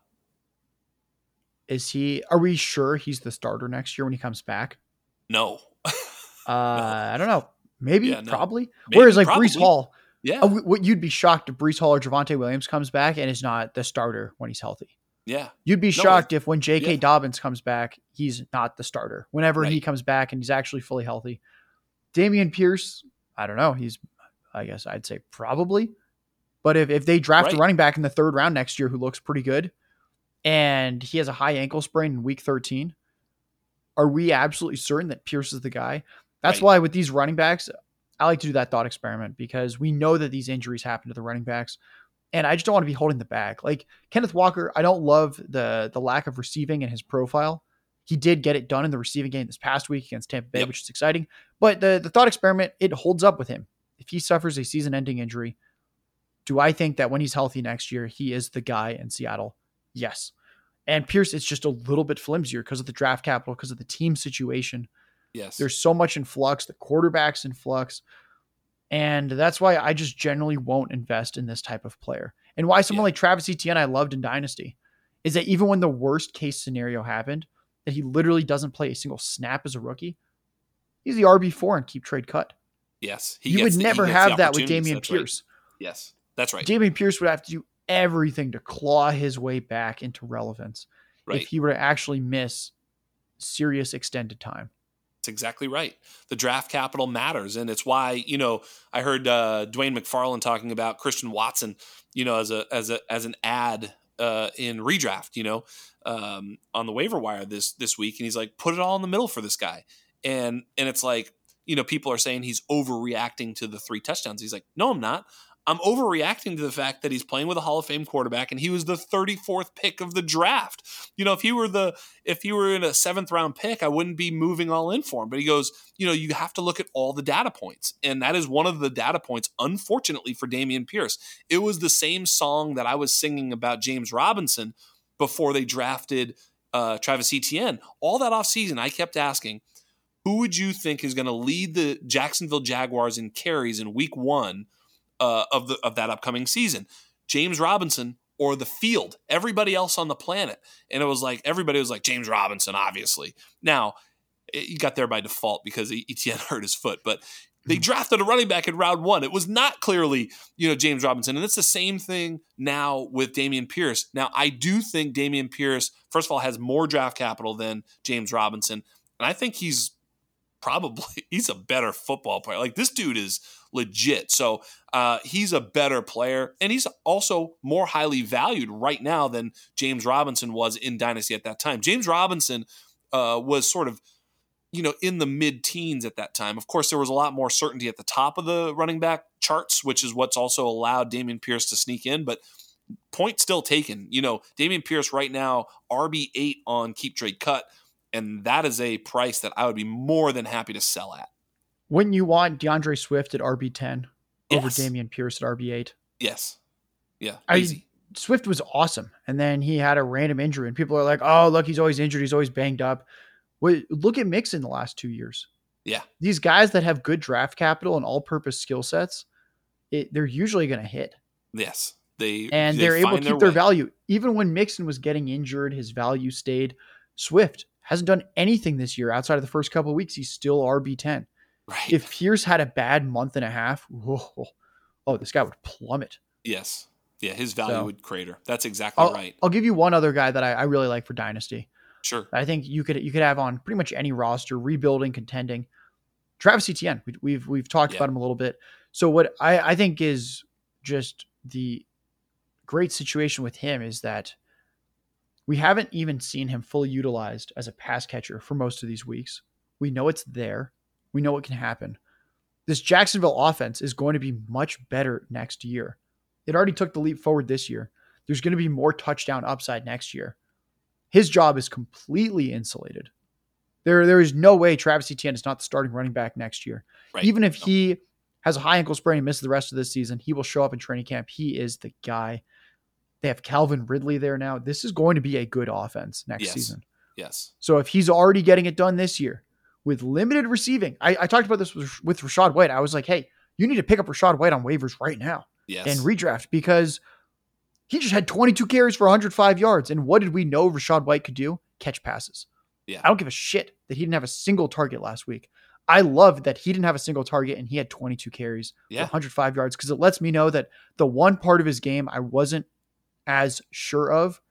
Is he? Are we sure he's the starter next year when he comes back? No. uh, no. I don't know. Maybe, yeah, no. probably. Maybe, Whereas like probably. Breece Hall, yeah. Uh, what you'd be shocked if Breece Hall or Javonte Williams comes back and is not the starter when he's healthy. Yeah. You'd be no, shocked if when J.K. Yeah. Dobbins comes back, he's not the starter. Whenever right. he comes back and he's actually fully healthy. Dameon Pierce, I don't know. He's, I guess I'd say probably. But if, if they draft right. a running back in the third round next year who looks pretty good and he has a high ankle sprain in week 13, are we absolutely certain that Pierce is the guy? That's right. why with these running backs, I like to do that thought experiment because we know that these injuries happen to the running backs. And I just don't want to be holding the bag. Like Kenneth Walker, I don't love the the lack of receiving in his profile. He did get it done in the receiving game this past week against Tampa Bay, yep. which is exciting. But the the thought experiment, it holds up with him. If he suffers a season-ending injury, do I think that when he's healthy next year, he is the guy in Seattle? Yes. And Pierce, it's just a little bit flimsier because of the draft capital, because of the team situation. Yes. There's so much in flux, the quarterback's in flux. And that's why I just generally won't invest in this type of player. And why someone yeah. like Travis Etienne I loved in Dynasty is that even when the worst case scenario happened, that he literally doesn't play a single snap as a rookie, he's the RB4 and keep trade cut. Yes. you would the, never have that with Dameon Pierce. Right. Yes. That's right. Dameon Pierce would have to do everything to claw his way back into relevance right. if he were to actually miss serious extended time. That's exactly right. The draft capital matters, and it's why you know I heard uh, Dwain McFarland talking about Christian Watson, you know, as a as a as an ad uh, in redraft, you know, um, on the waiver wire this this week, and he's like, put it all in the middle for this guy, and and it's like, you know, people are saying he's overreacting to the three touchdowns. He's like, no, I'm not. I'm overreacting to the fact that he's playing with a Hall of Fame quarterback and he was the 34th pick of the draft. You know, if he were the if he were in a seventh round pick, I wouldn't be moving all in for him. But he goes, you know, you have to look at all the data points. And that is one of the data points, unfortunately, for Dameon Pierce. It was the same song that I was singing about James Robinson before they drafted uh, Travis Etienne. All that offseason, I kept asking, who would you think is going to lead the Jacksonville Jaguars in carries in week one? Uh, of the of that upcoming season. James Robinson or the field, everybody else on the planet. And it was like everybody was like James Robinson, obviously. Now he got there by default because Etienne hurt his foot, but they hmm. drafted a running back in round one. It was not clearly, you know, James Robinson. And it's the same thing now with Dameon Pierce. Now, I do think Dameon Pierce, first of all, has more draft capital than James Robinson. And I think he's probably he's a better football player. Like this dude is legit. So uh, he's a better player, and he's also more highly valued right now than James Robinson was in Dynasty at that time. James Robinson uh, was sort of you know in the mid teens at that time. Of course, there was a lot more certainty at the top of the running back charts, which is what's also allowed Dameon Pierce to sneak in, but. Point still taken. You know, Dameon Pierce right now, RB8 on keep trade cut and that is a price that I would be more than happy to sell at. Wouldn't you want D'Andre Swift at RB ten yes. over Dameon Pierce at RB eight? Yes. Yeah. Easy. I, Swift was awesome, and then he had a random injury, and people are like, "Oh, look, he's always injured. He's always banged up." Wait, look at Mixon the last two years. Yeah. These guys that have good draft capital and all-purpose skill sets, it, they're usually going to hit. Yes. They and they are able to keep their, their value. Even when Mixon was getting injured, his value stayed. Swift hasn't done anything this year outside of the first couple of weeks. He's still RB10. Right. If Pierce had a bad month and a half, whoa, oh, this guy would plummet. Yes. Yeah, his value so, would crater. That's exactly I'll, right. I'll give you one other guy that I, I really like for Dynasty. Sure. I think you could you could have on pretty much any roster, rebuilding, contending. Travis Etienne. We, have we've, we've talked yeah. about him a little bit. So what I, I think is just the great situation with him is that we haven't even seen him fully utilized as a pass catcher for most of these weeks. We know it's there. We know it can happen. This Jacksonville offense is going to be much better next year. It already took the leap forward this year. There's going to be more touchdown upside next year. His job is completely insulated. There, there is no way Travis Etienne is not the starting running back next year. Right. Even if he has a high ankle sprain and misses the rest of this season, he will show up in training camp. He is the guy. They have Calvin Ridley there now. This is going to be a good offense next yes. season. Yes. So if he's already getting it done this year with limited receiving, I, I talked about this with, with Rachaad White. I was like, hey, you need to pick up Rachaad White on waivers right now yes. and redraft because he just had 22 carries for 105 yards. And what did we know Rachaad White could do? Catch passes. Yeah. I don't give a shit that he didn't have a single target last week. I love that he didn't have a single target and he had 22 carries, yeah. 105 yards, because it lets me know that the one part of his game I wasn't as sure of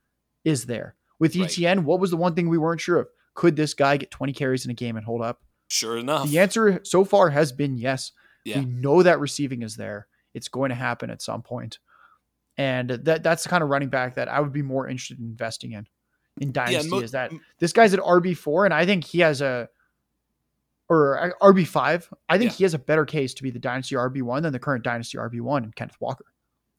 is there. With Etienne, right. what was the one thing we weren't sure of? Could this guy get 20 carries in a game and hold up? Sure enough. The answer so far has been yes. Yeah. We know that receiving is there. It's going to happen at some point. And that that's the kind of running back that I would be more interested in investing in in dynasty yeah, mo- is that this guy's at RB4 and I think he has a or uh, RB5. I think yeah. he has a better case to be the dynasty RB1 than the current dynasty RB1 and Kenneth Walker.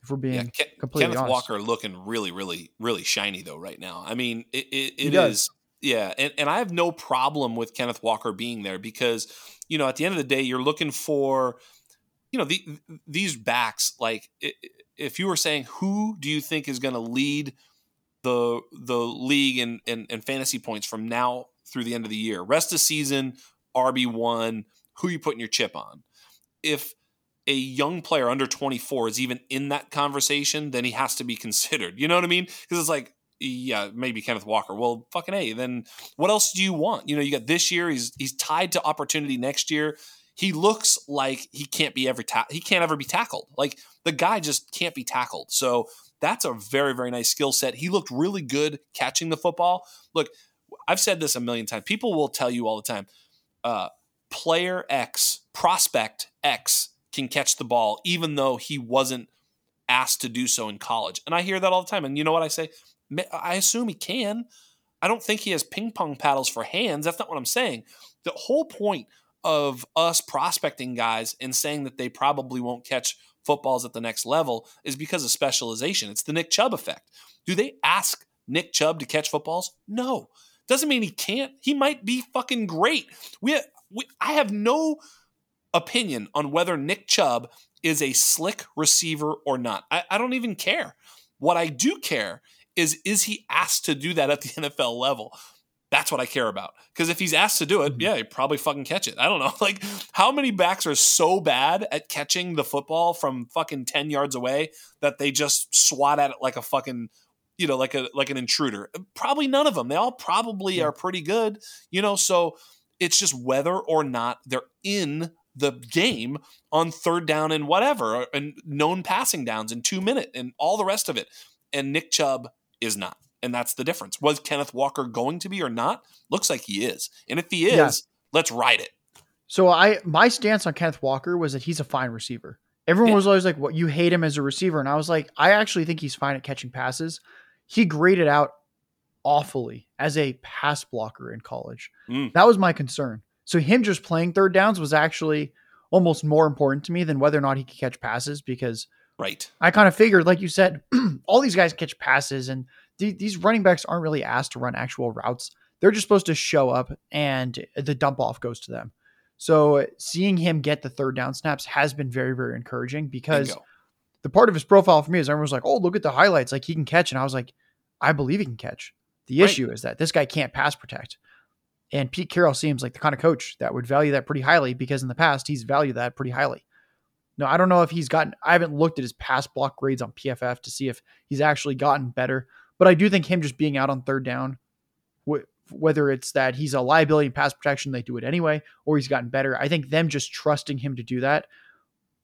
If we're being yeah, Ke- completely Kenneth honest. Walker looking really, really, really shiny though right now. I mean, it, it, it is. Yeah, and, and I have no problem with Kenneth Walker being there because, you know, at the end of the day, you're looking for, you know, the, these backs. Like, if you were saying who do you think is going to lead the the league in, in, in fantasy points from now through the end of the year, rest of season, RB one, who you putting your chip on? If a young player under 24 is even in that conversation, then he has to be considered. You know what I mean? Because it's like, yeah, maybe Kenneth Walker. Well, fucking a. Then what else do you want? You know, you got this year. He's he's tied to opportunity next year. He looks like he can't be ever ta- he can't ever be tackled. Like the guy just can't be tackled. So that's a very very nice skill set. He looked really good catching the football. Look, I've said this a million times. People will tell you all the time. Uh, player X, prospect X can catch the ball, even though he wasn't asked to do so in college. And I hear that all the time. And you know what I say? I assume he can. I don't think he has ping pong paddles for hands. That's not what I'm saying. The whole point of us prospecting guys and saying that they probably won't catch footballs at the next level is because of specialization. It's the Nick Chubb effect. Do they ask Nick Chubb to catch footballs? No. Doesn't mean he can't. He might be fucking great. We, we I have no opinion on whether Nick Chubb is a slick receiver or not. I, I don't even care. What I do care is is he asked to do that at the NFL level? That's what I care about. Because if he's asked to do it, mm-hmm. yeah, he probably fucking catch it. I don't know. Like, how many backs are so bad at catching the football from fucking 10 yards away that they just swat at it like a fucking, you know, like a like an intruder? Probably none of them. They all probably yeah. are pretty good, you know, so it's just whether or not they're in the game on third down and whatever, and known passing downs in two minutes and all the rest of it. And Nick Chubb is not. And that's the difference. Was Kenneth Walker going to be or not? Looks like he is. And if he is, yeah. let's ride it. So I my stance on Kenneth Walker was that he's a fine receiver. Everyone yeah. was always like, "What you hate him as a receiver?" And I was like, "I actually think he's fine at catching passes." He graded out awfully as a pass blocker in college. Mm. That was my concern. So him just playing third downs was actually almost more important to me than whether or not he could catch passes because right. I kind of figured, like you said, all these guys catch passes and th- these running backs aren't really asked to run actual routes. They're just supposed to show up and the dump off goes to them. So seeing him get the third down snaps has been very, very encouraging because Bingo. the part of his profile for me is everyone was like, oh, look at the highlights. Like he can catch. And I was like, I believe he can catch. The right. issue is that this guy can't pass protect. And Pete Carroll seems like the kind of coach that would value that pretty highly because in the past he's valued that pretty highly. No, I don't know if he's gotten, I haven't looked at his pass block grades on PFF to see if he's actually gotten better. But I do think him just being out on third down, wh- whether it's that he's a liability in pass protection, they do it anyway, or he's gotten better. I think them just trusting him to do that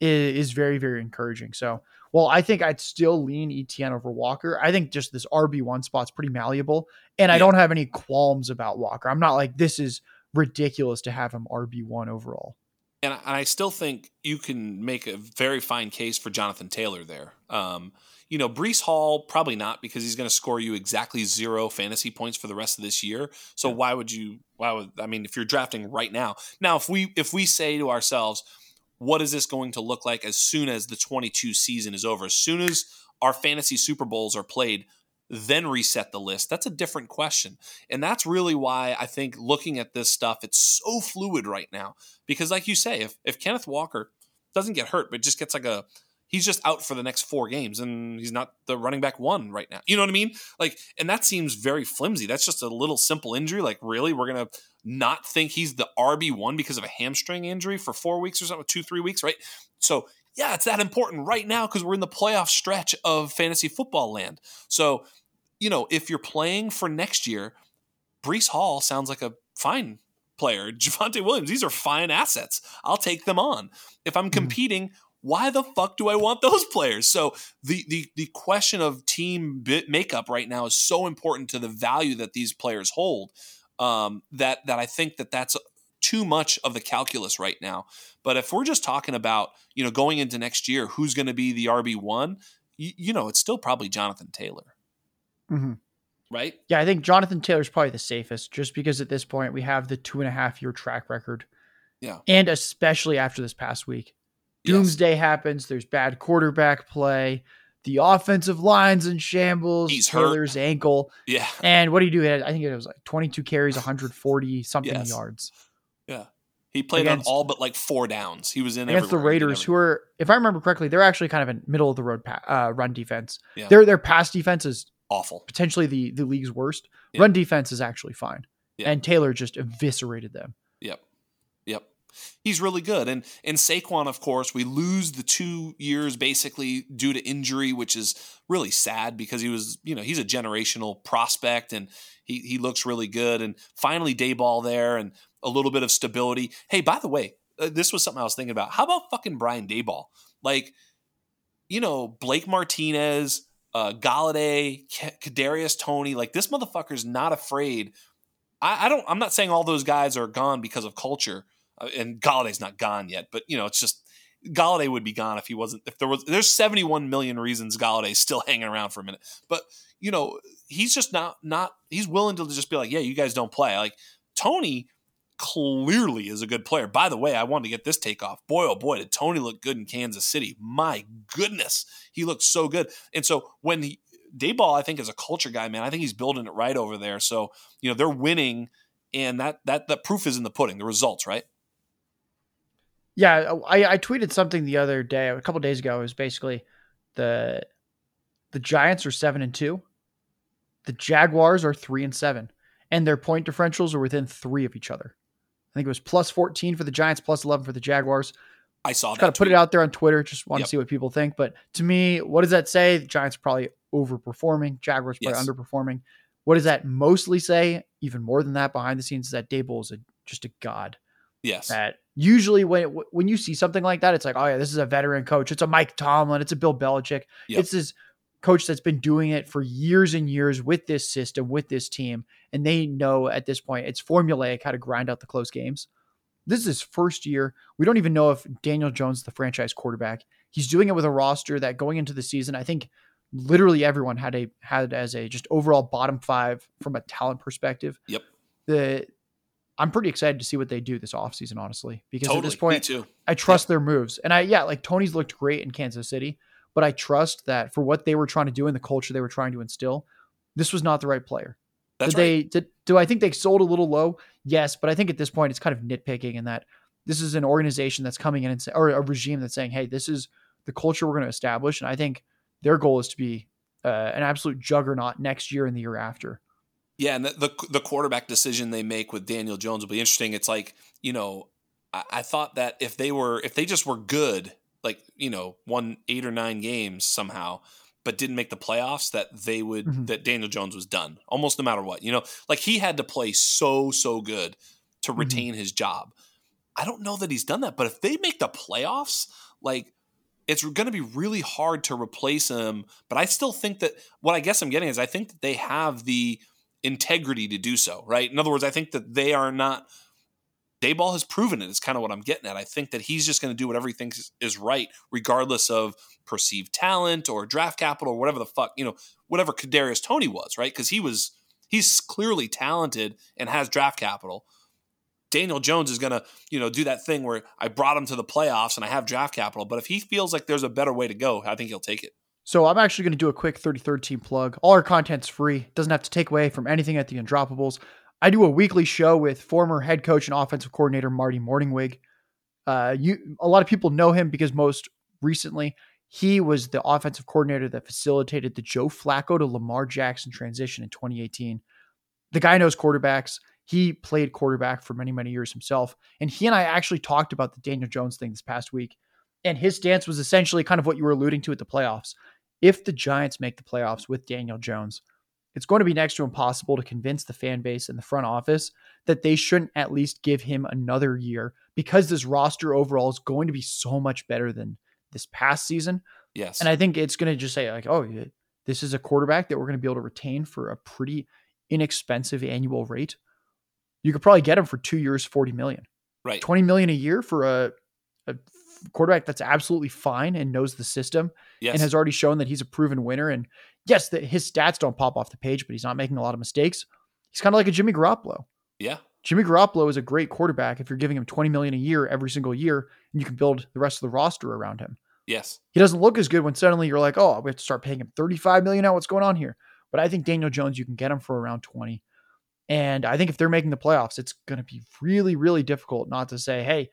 is very, very encouraging. So, well, I think I'd still lean Etienne over Walker. I think just this RB1 spot's pretty malleable. And I don't have any qualms about Walker. I'm not like, this is ridiculous to have him RB1 overall. And I still think you can make a very fine case for Jonathan Taylor there. Um, you know, Breece Hall, probably not because he's going to score you exactly zero fantasy points for the rest of this year. So yeah. why would you, why would, I mean, if you're drafting right now, now, if we, if we say to ourselves, what is this going to look like as soon as the 22 season is over? As soon as our fantasy Super Bowls are played, then reset the list? That's a different question. And that's really why I think looking at this stuff, it's so fluid right now. Because, like you say, if, if Kenneth Walker doesn't get hurt, but just gets like a he's just out for the next four games and he's not the running back one right now. You know what I mean? Like, and that seems very flimsy. That's just a little simple injury. Like, really, we're gonna not think he's the RB one because of a hamstring injury for four weeks or something, two, three weeks, right? So yeah, it's that important right now because we're in the playoff stretch of fantasy football land. So, you know, if you're playing for next year, Breece Hall sounds like a fine player. Javonte Williams, these are fine assets. I'll take them on. If I'm hmm. competing, why the fuck do I want those players? So the the the question of team makeup right now is so important to the value that these players hold. Um, that that I think that that's too much of the calculus right now. But if we're just talking about you know going into next year, who's going to be the RB one? You, you, know, it's still probably Jonathan Taylor. Mm-hmm. Right? Yeah, I think Jonathan Taylor's probably the safest, just because at this point we have the two and a half year track record. Yeah, and especially after this past week Doomsday yes. happens. There's bad quarterback play. The offensive line's in shambles. He's Taylor's hurt. ankle. Yeah. And what do you do? I think it was like 22 carries, 140 something yes. yards. Yeah. He played against, on all but like four downs. He was in against the Raiders, who are, if I remember correctly, they're actually kind of a middle of the road pa- uh, run defense. Yeah. Their their pass defense is awful, potentially the the league's worst. Yeah. Run defense is actually fine, yeah. and Taylor just eviscerated them. Yep, yep he's really good. And and Saquon, of course, we lose the two years basically due to injury, which is really sad because he was, you know, he's a generational prospect and he he looks really good. And finally, Daboll there and a little bit of stability. Hey, by the way, uh, this was something I was thinking about. How about fucking Brian Daboll? Like, you know, Blake Martinez, uh, Golladay, Kadarius Toney. Like this motherfucker's not afraid. I, don't. I'm not saying all those guys are gone because of culture Uh, and Golladay's not gone yet, but you know, it's just Golladay would be gone if he wasn't. If there was, there's 71 million reasons Golladay's still hanging around for a minute, but you know, he's just not not. He's willing to just be like, yeah, you guys don't play. Like Toney clearly is a good player. By the way, I wanted to get this take off. Boy, oh boy, did Toney look good in Kansas City. My goodness, he looked so good. And so when he, Daboll, I think, is a culture guy, man. I think he's building it right over there. So you know they're winning, and that that the proof is in the pudding, the results, right? Yeah, uh, I, I tweeted something the other day, a couple days ago. It was basically the the Giants are seven and two, the Jaguars are three and seven, and their point differentials are within three of each other. I think it was plus fourteen for the Giants, plus eleven for the Jaguars. I saw. Got to put it out there on Twitter. Just want yep. to see what people think. But to me, what does that say? The Giants are probably overperforming. Jaguars probably yes. underperforming. What does that mostly say? Even more than that, behind the scenes, is that Daboll is a, just a god. Yes. That usually when when you see something like that, it's like, oh yeah, this is a veteran coach. It's a Mike Tomlin. It's a Bill Belichick. Yep. It's this coach that's been doing it for years and years with this system, with this team, and they know at this point it's formulaic how to grind out the close games. This is his first year. We don't even know if Daniel Jones the franchise quarterback. He's doing it with a roster that going into the season, I think literally everyone had a had as a just overall bottom five from a talent perspective. Yep. The I'm pretty excited to see what they do this offseason, honestly, because totally. at this point. I trust yep. their moves. And I, yeah, like Toney's looked great in Kansas City, but I trust that for what they were trying to do and the culture they were trying to instill, this was not the right player. That's did right. they, did, do I think they sold a little low? Yes. But I think at this point, it's kind of nitpicking in that this is an organization that's coming in and say, or a regime that's saying, hey, this is the culture we're going to establish. And I think their goal is to be uh, an absolute juggernaut next year and the year after. Yeah, and the, the, the quarterback decision they make with Daniel Jones will be interesting. It's like you know, I, I, thought that if they were if they just were good, like you know, won eight or nine games somehow, but didn't make the playoffs, that they would mm-hmm. that Daniel Jones was done almost no matter what. You know, like he had to play so so good to mm-hmm. retain mm-hmm. his job. I don't know that he's done that, but if they make the playoffs, like it's going to be really hard to replace him. But I still think that what I guess I'm getting is I think that they have the integrity to do so, right? In other words, I think that they are not. Daboll has proven it. it. Is kind of what I'm getting at. I think that he's just going to do whatever he thinks is right, regardless of perceived talent or draft capital or whatever the fuck you know, whatever Kadarius Toney was, right? Because he was he's clearly talented and has draft capital. Daniel Jones is going to, you know, do that thing where I brought him to the playoffs and I have draft capital, but if he feels like there's a better way to go, I think he'll take it. So I'm actually going to do a quick 33rd team plug. All our content's free. Doesn't have to take away from anything at the Undroppables. I do a weekly show with former head coach and offensive coordinator Marty Mornhinweg. Uh, you, a lot of people know him because most recently he was the offensive coordinator that facilitated the Joe Flacco to Lamar Jackson transition in 2018. The guy knows quarterbacks. He played quarterback for many, many years himself. And he and I actually talked about the Daniel Jones thing this past week. And his stance was essentially kind of what you were alluding to at the playoffs if the Giants make the playoffs with Daniel Jones, it's going to be next to impossible to convince the fan base and the front office that they shouldn't at least give him another year because this roster overall is going to be so much better than this past season. Yes. And I think it's going to just say, like, oh, this is a quarterback that we're going to be able to retain for a pretty inexpensive annual rate. You could probably get him for two years, 40 million. Right. 20 million a year for a, a quarterback that's absolutely fine and knows the system yes. and has already shown that he's a proven winner. And yes, that his stats don't pop off the page, but he's not making a lot of mistakes. He's kind of like a Jimmy Garoppolo. Yeah. Jimmy Garoppolo is a great quarterback if you're giving him 20 million a year every single year and you can build the rest of the roster around him. Yes. He doesn't look as good when suddenly you're like, oh, we have to start paying him 35 million now. What's going on here? But I think Daniel Jones, you can get him for around 20. And I think if they're making the playoffs, it's going to be really, really difficult not to say, hey,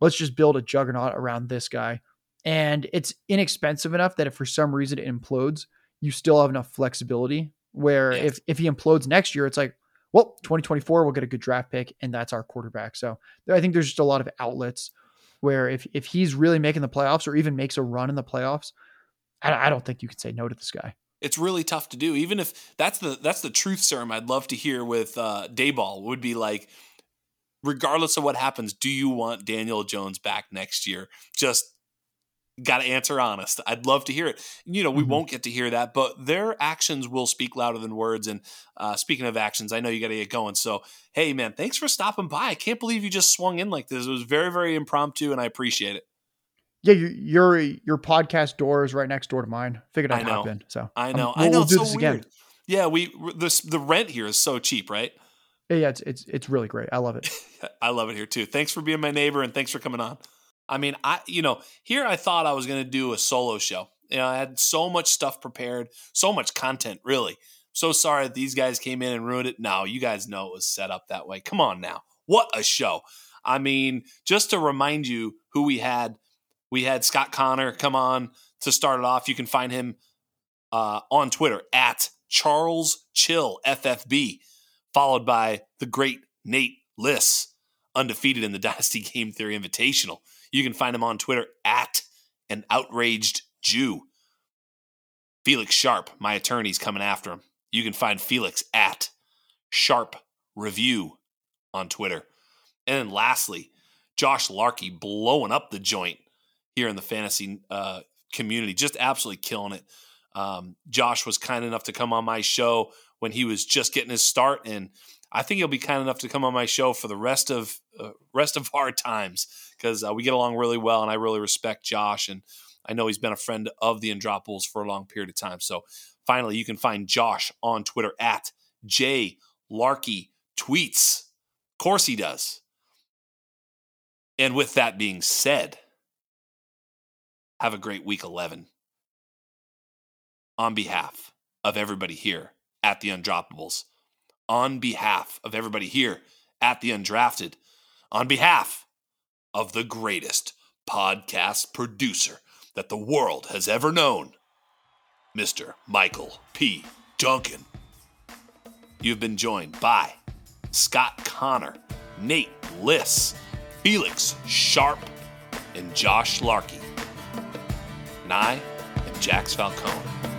let's just build a juggernaut around this guy. And it's inexpensive enough that if for some reason it implodes, you still have enough flexibility where yes. if, if he implodes next year, it's like, well, 2024, we'll get a good draft pick, and that's our quarterback. So I think there's just a lot of outlets where if if he's really making the playoffs or even makes a run in the playoffs, I, I don't think you can say no to this guy. It's really tough to do. Even if that's the that's the truth serum I'd love to hear with uh, Daboll would be like, regardless of what happens, do you want Daniel Jones back next year? Just got to answer honest. I'd love to hear it. You know, we mm-hmm. won't get to hear that, but their actions will speak louder than words. And uh, speaking of actions, I know you got to get going. So, hey, man, thanks for stopping by. I can't believe you just swung in like this. It was very, very impromptu, and I appreciate it. Yeah, your your podcast door is right next door to mine. Figured I'd hop in. So I know, um, we'll, I know. We'll do so this weird. again. Yeah, we this the rent here is so cheap, right? Yeah, it's it's it's really great. I love it. I love it here too. Thanks for being my neighbor and thanks for coming on. I mean, I you know, here I thought I was going to do a solo show. You know, I had so much stuff prepared, so much content, really. So sorry that these guys came in and ruined it. No, you guys know it was set up that way. Come on now. What a show. I mean, just to remind you who we had, we had Scott Connor come on to start it off. You can find him uh, on Twitter at Charles Chill FFB, followed by the great Nate Liss, undefeated in the Dynasty Game Theory Invitational. You can find him on Twitter at an outraged Jew. Felix Sharp, my attorney's coming after him. You can find Felix at Sharp Review on Twitter. And then lastly, Josh Larkey blowing up the joint here in the fantasy uh, community, just absolutely killing it. Um, Josh was kind enough to come on my show when he was just getting his start, and I think he'll be kind enough to come on my show for the rest of uh, rest of our times because uh, we get along really well, and I really respect Josh, and I know he's been a friend of the Undroppables for a long period of time. So finally, you can find Josh on Twitter at J Larky Tweets. Of course, he does. And with that being said, have a great week 11. On behalf of everybody here at the Undroppables on behalf of everybody here at the Undrafted, on behalf of the greatest podcast producer that the world has ever known, Mr. Michael P. Duncan. You've been joined by Scott Connor, Nate Liss, Felix Sharp, and Josh Larkey. And I am Jax Falcone.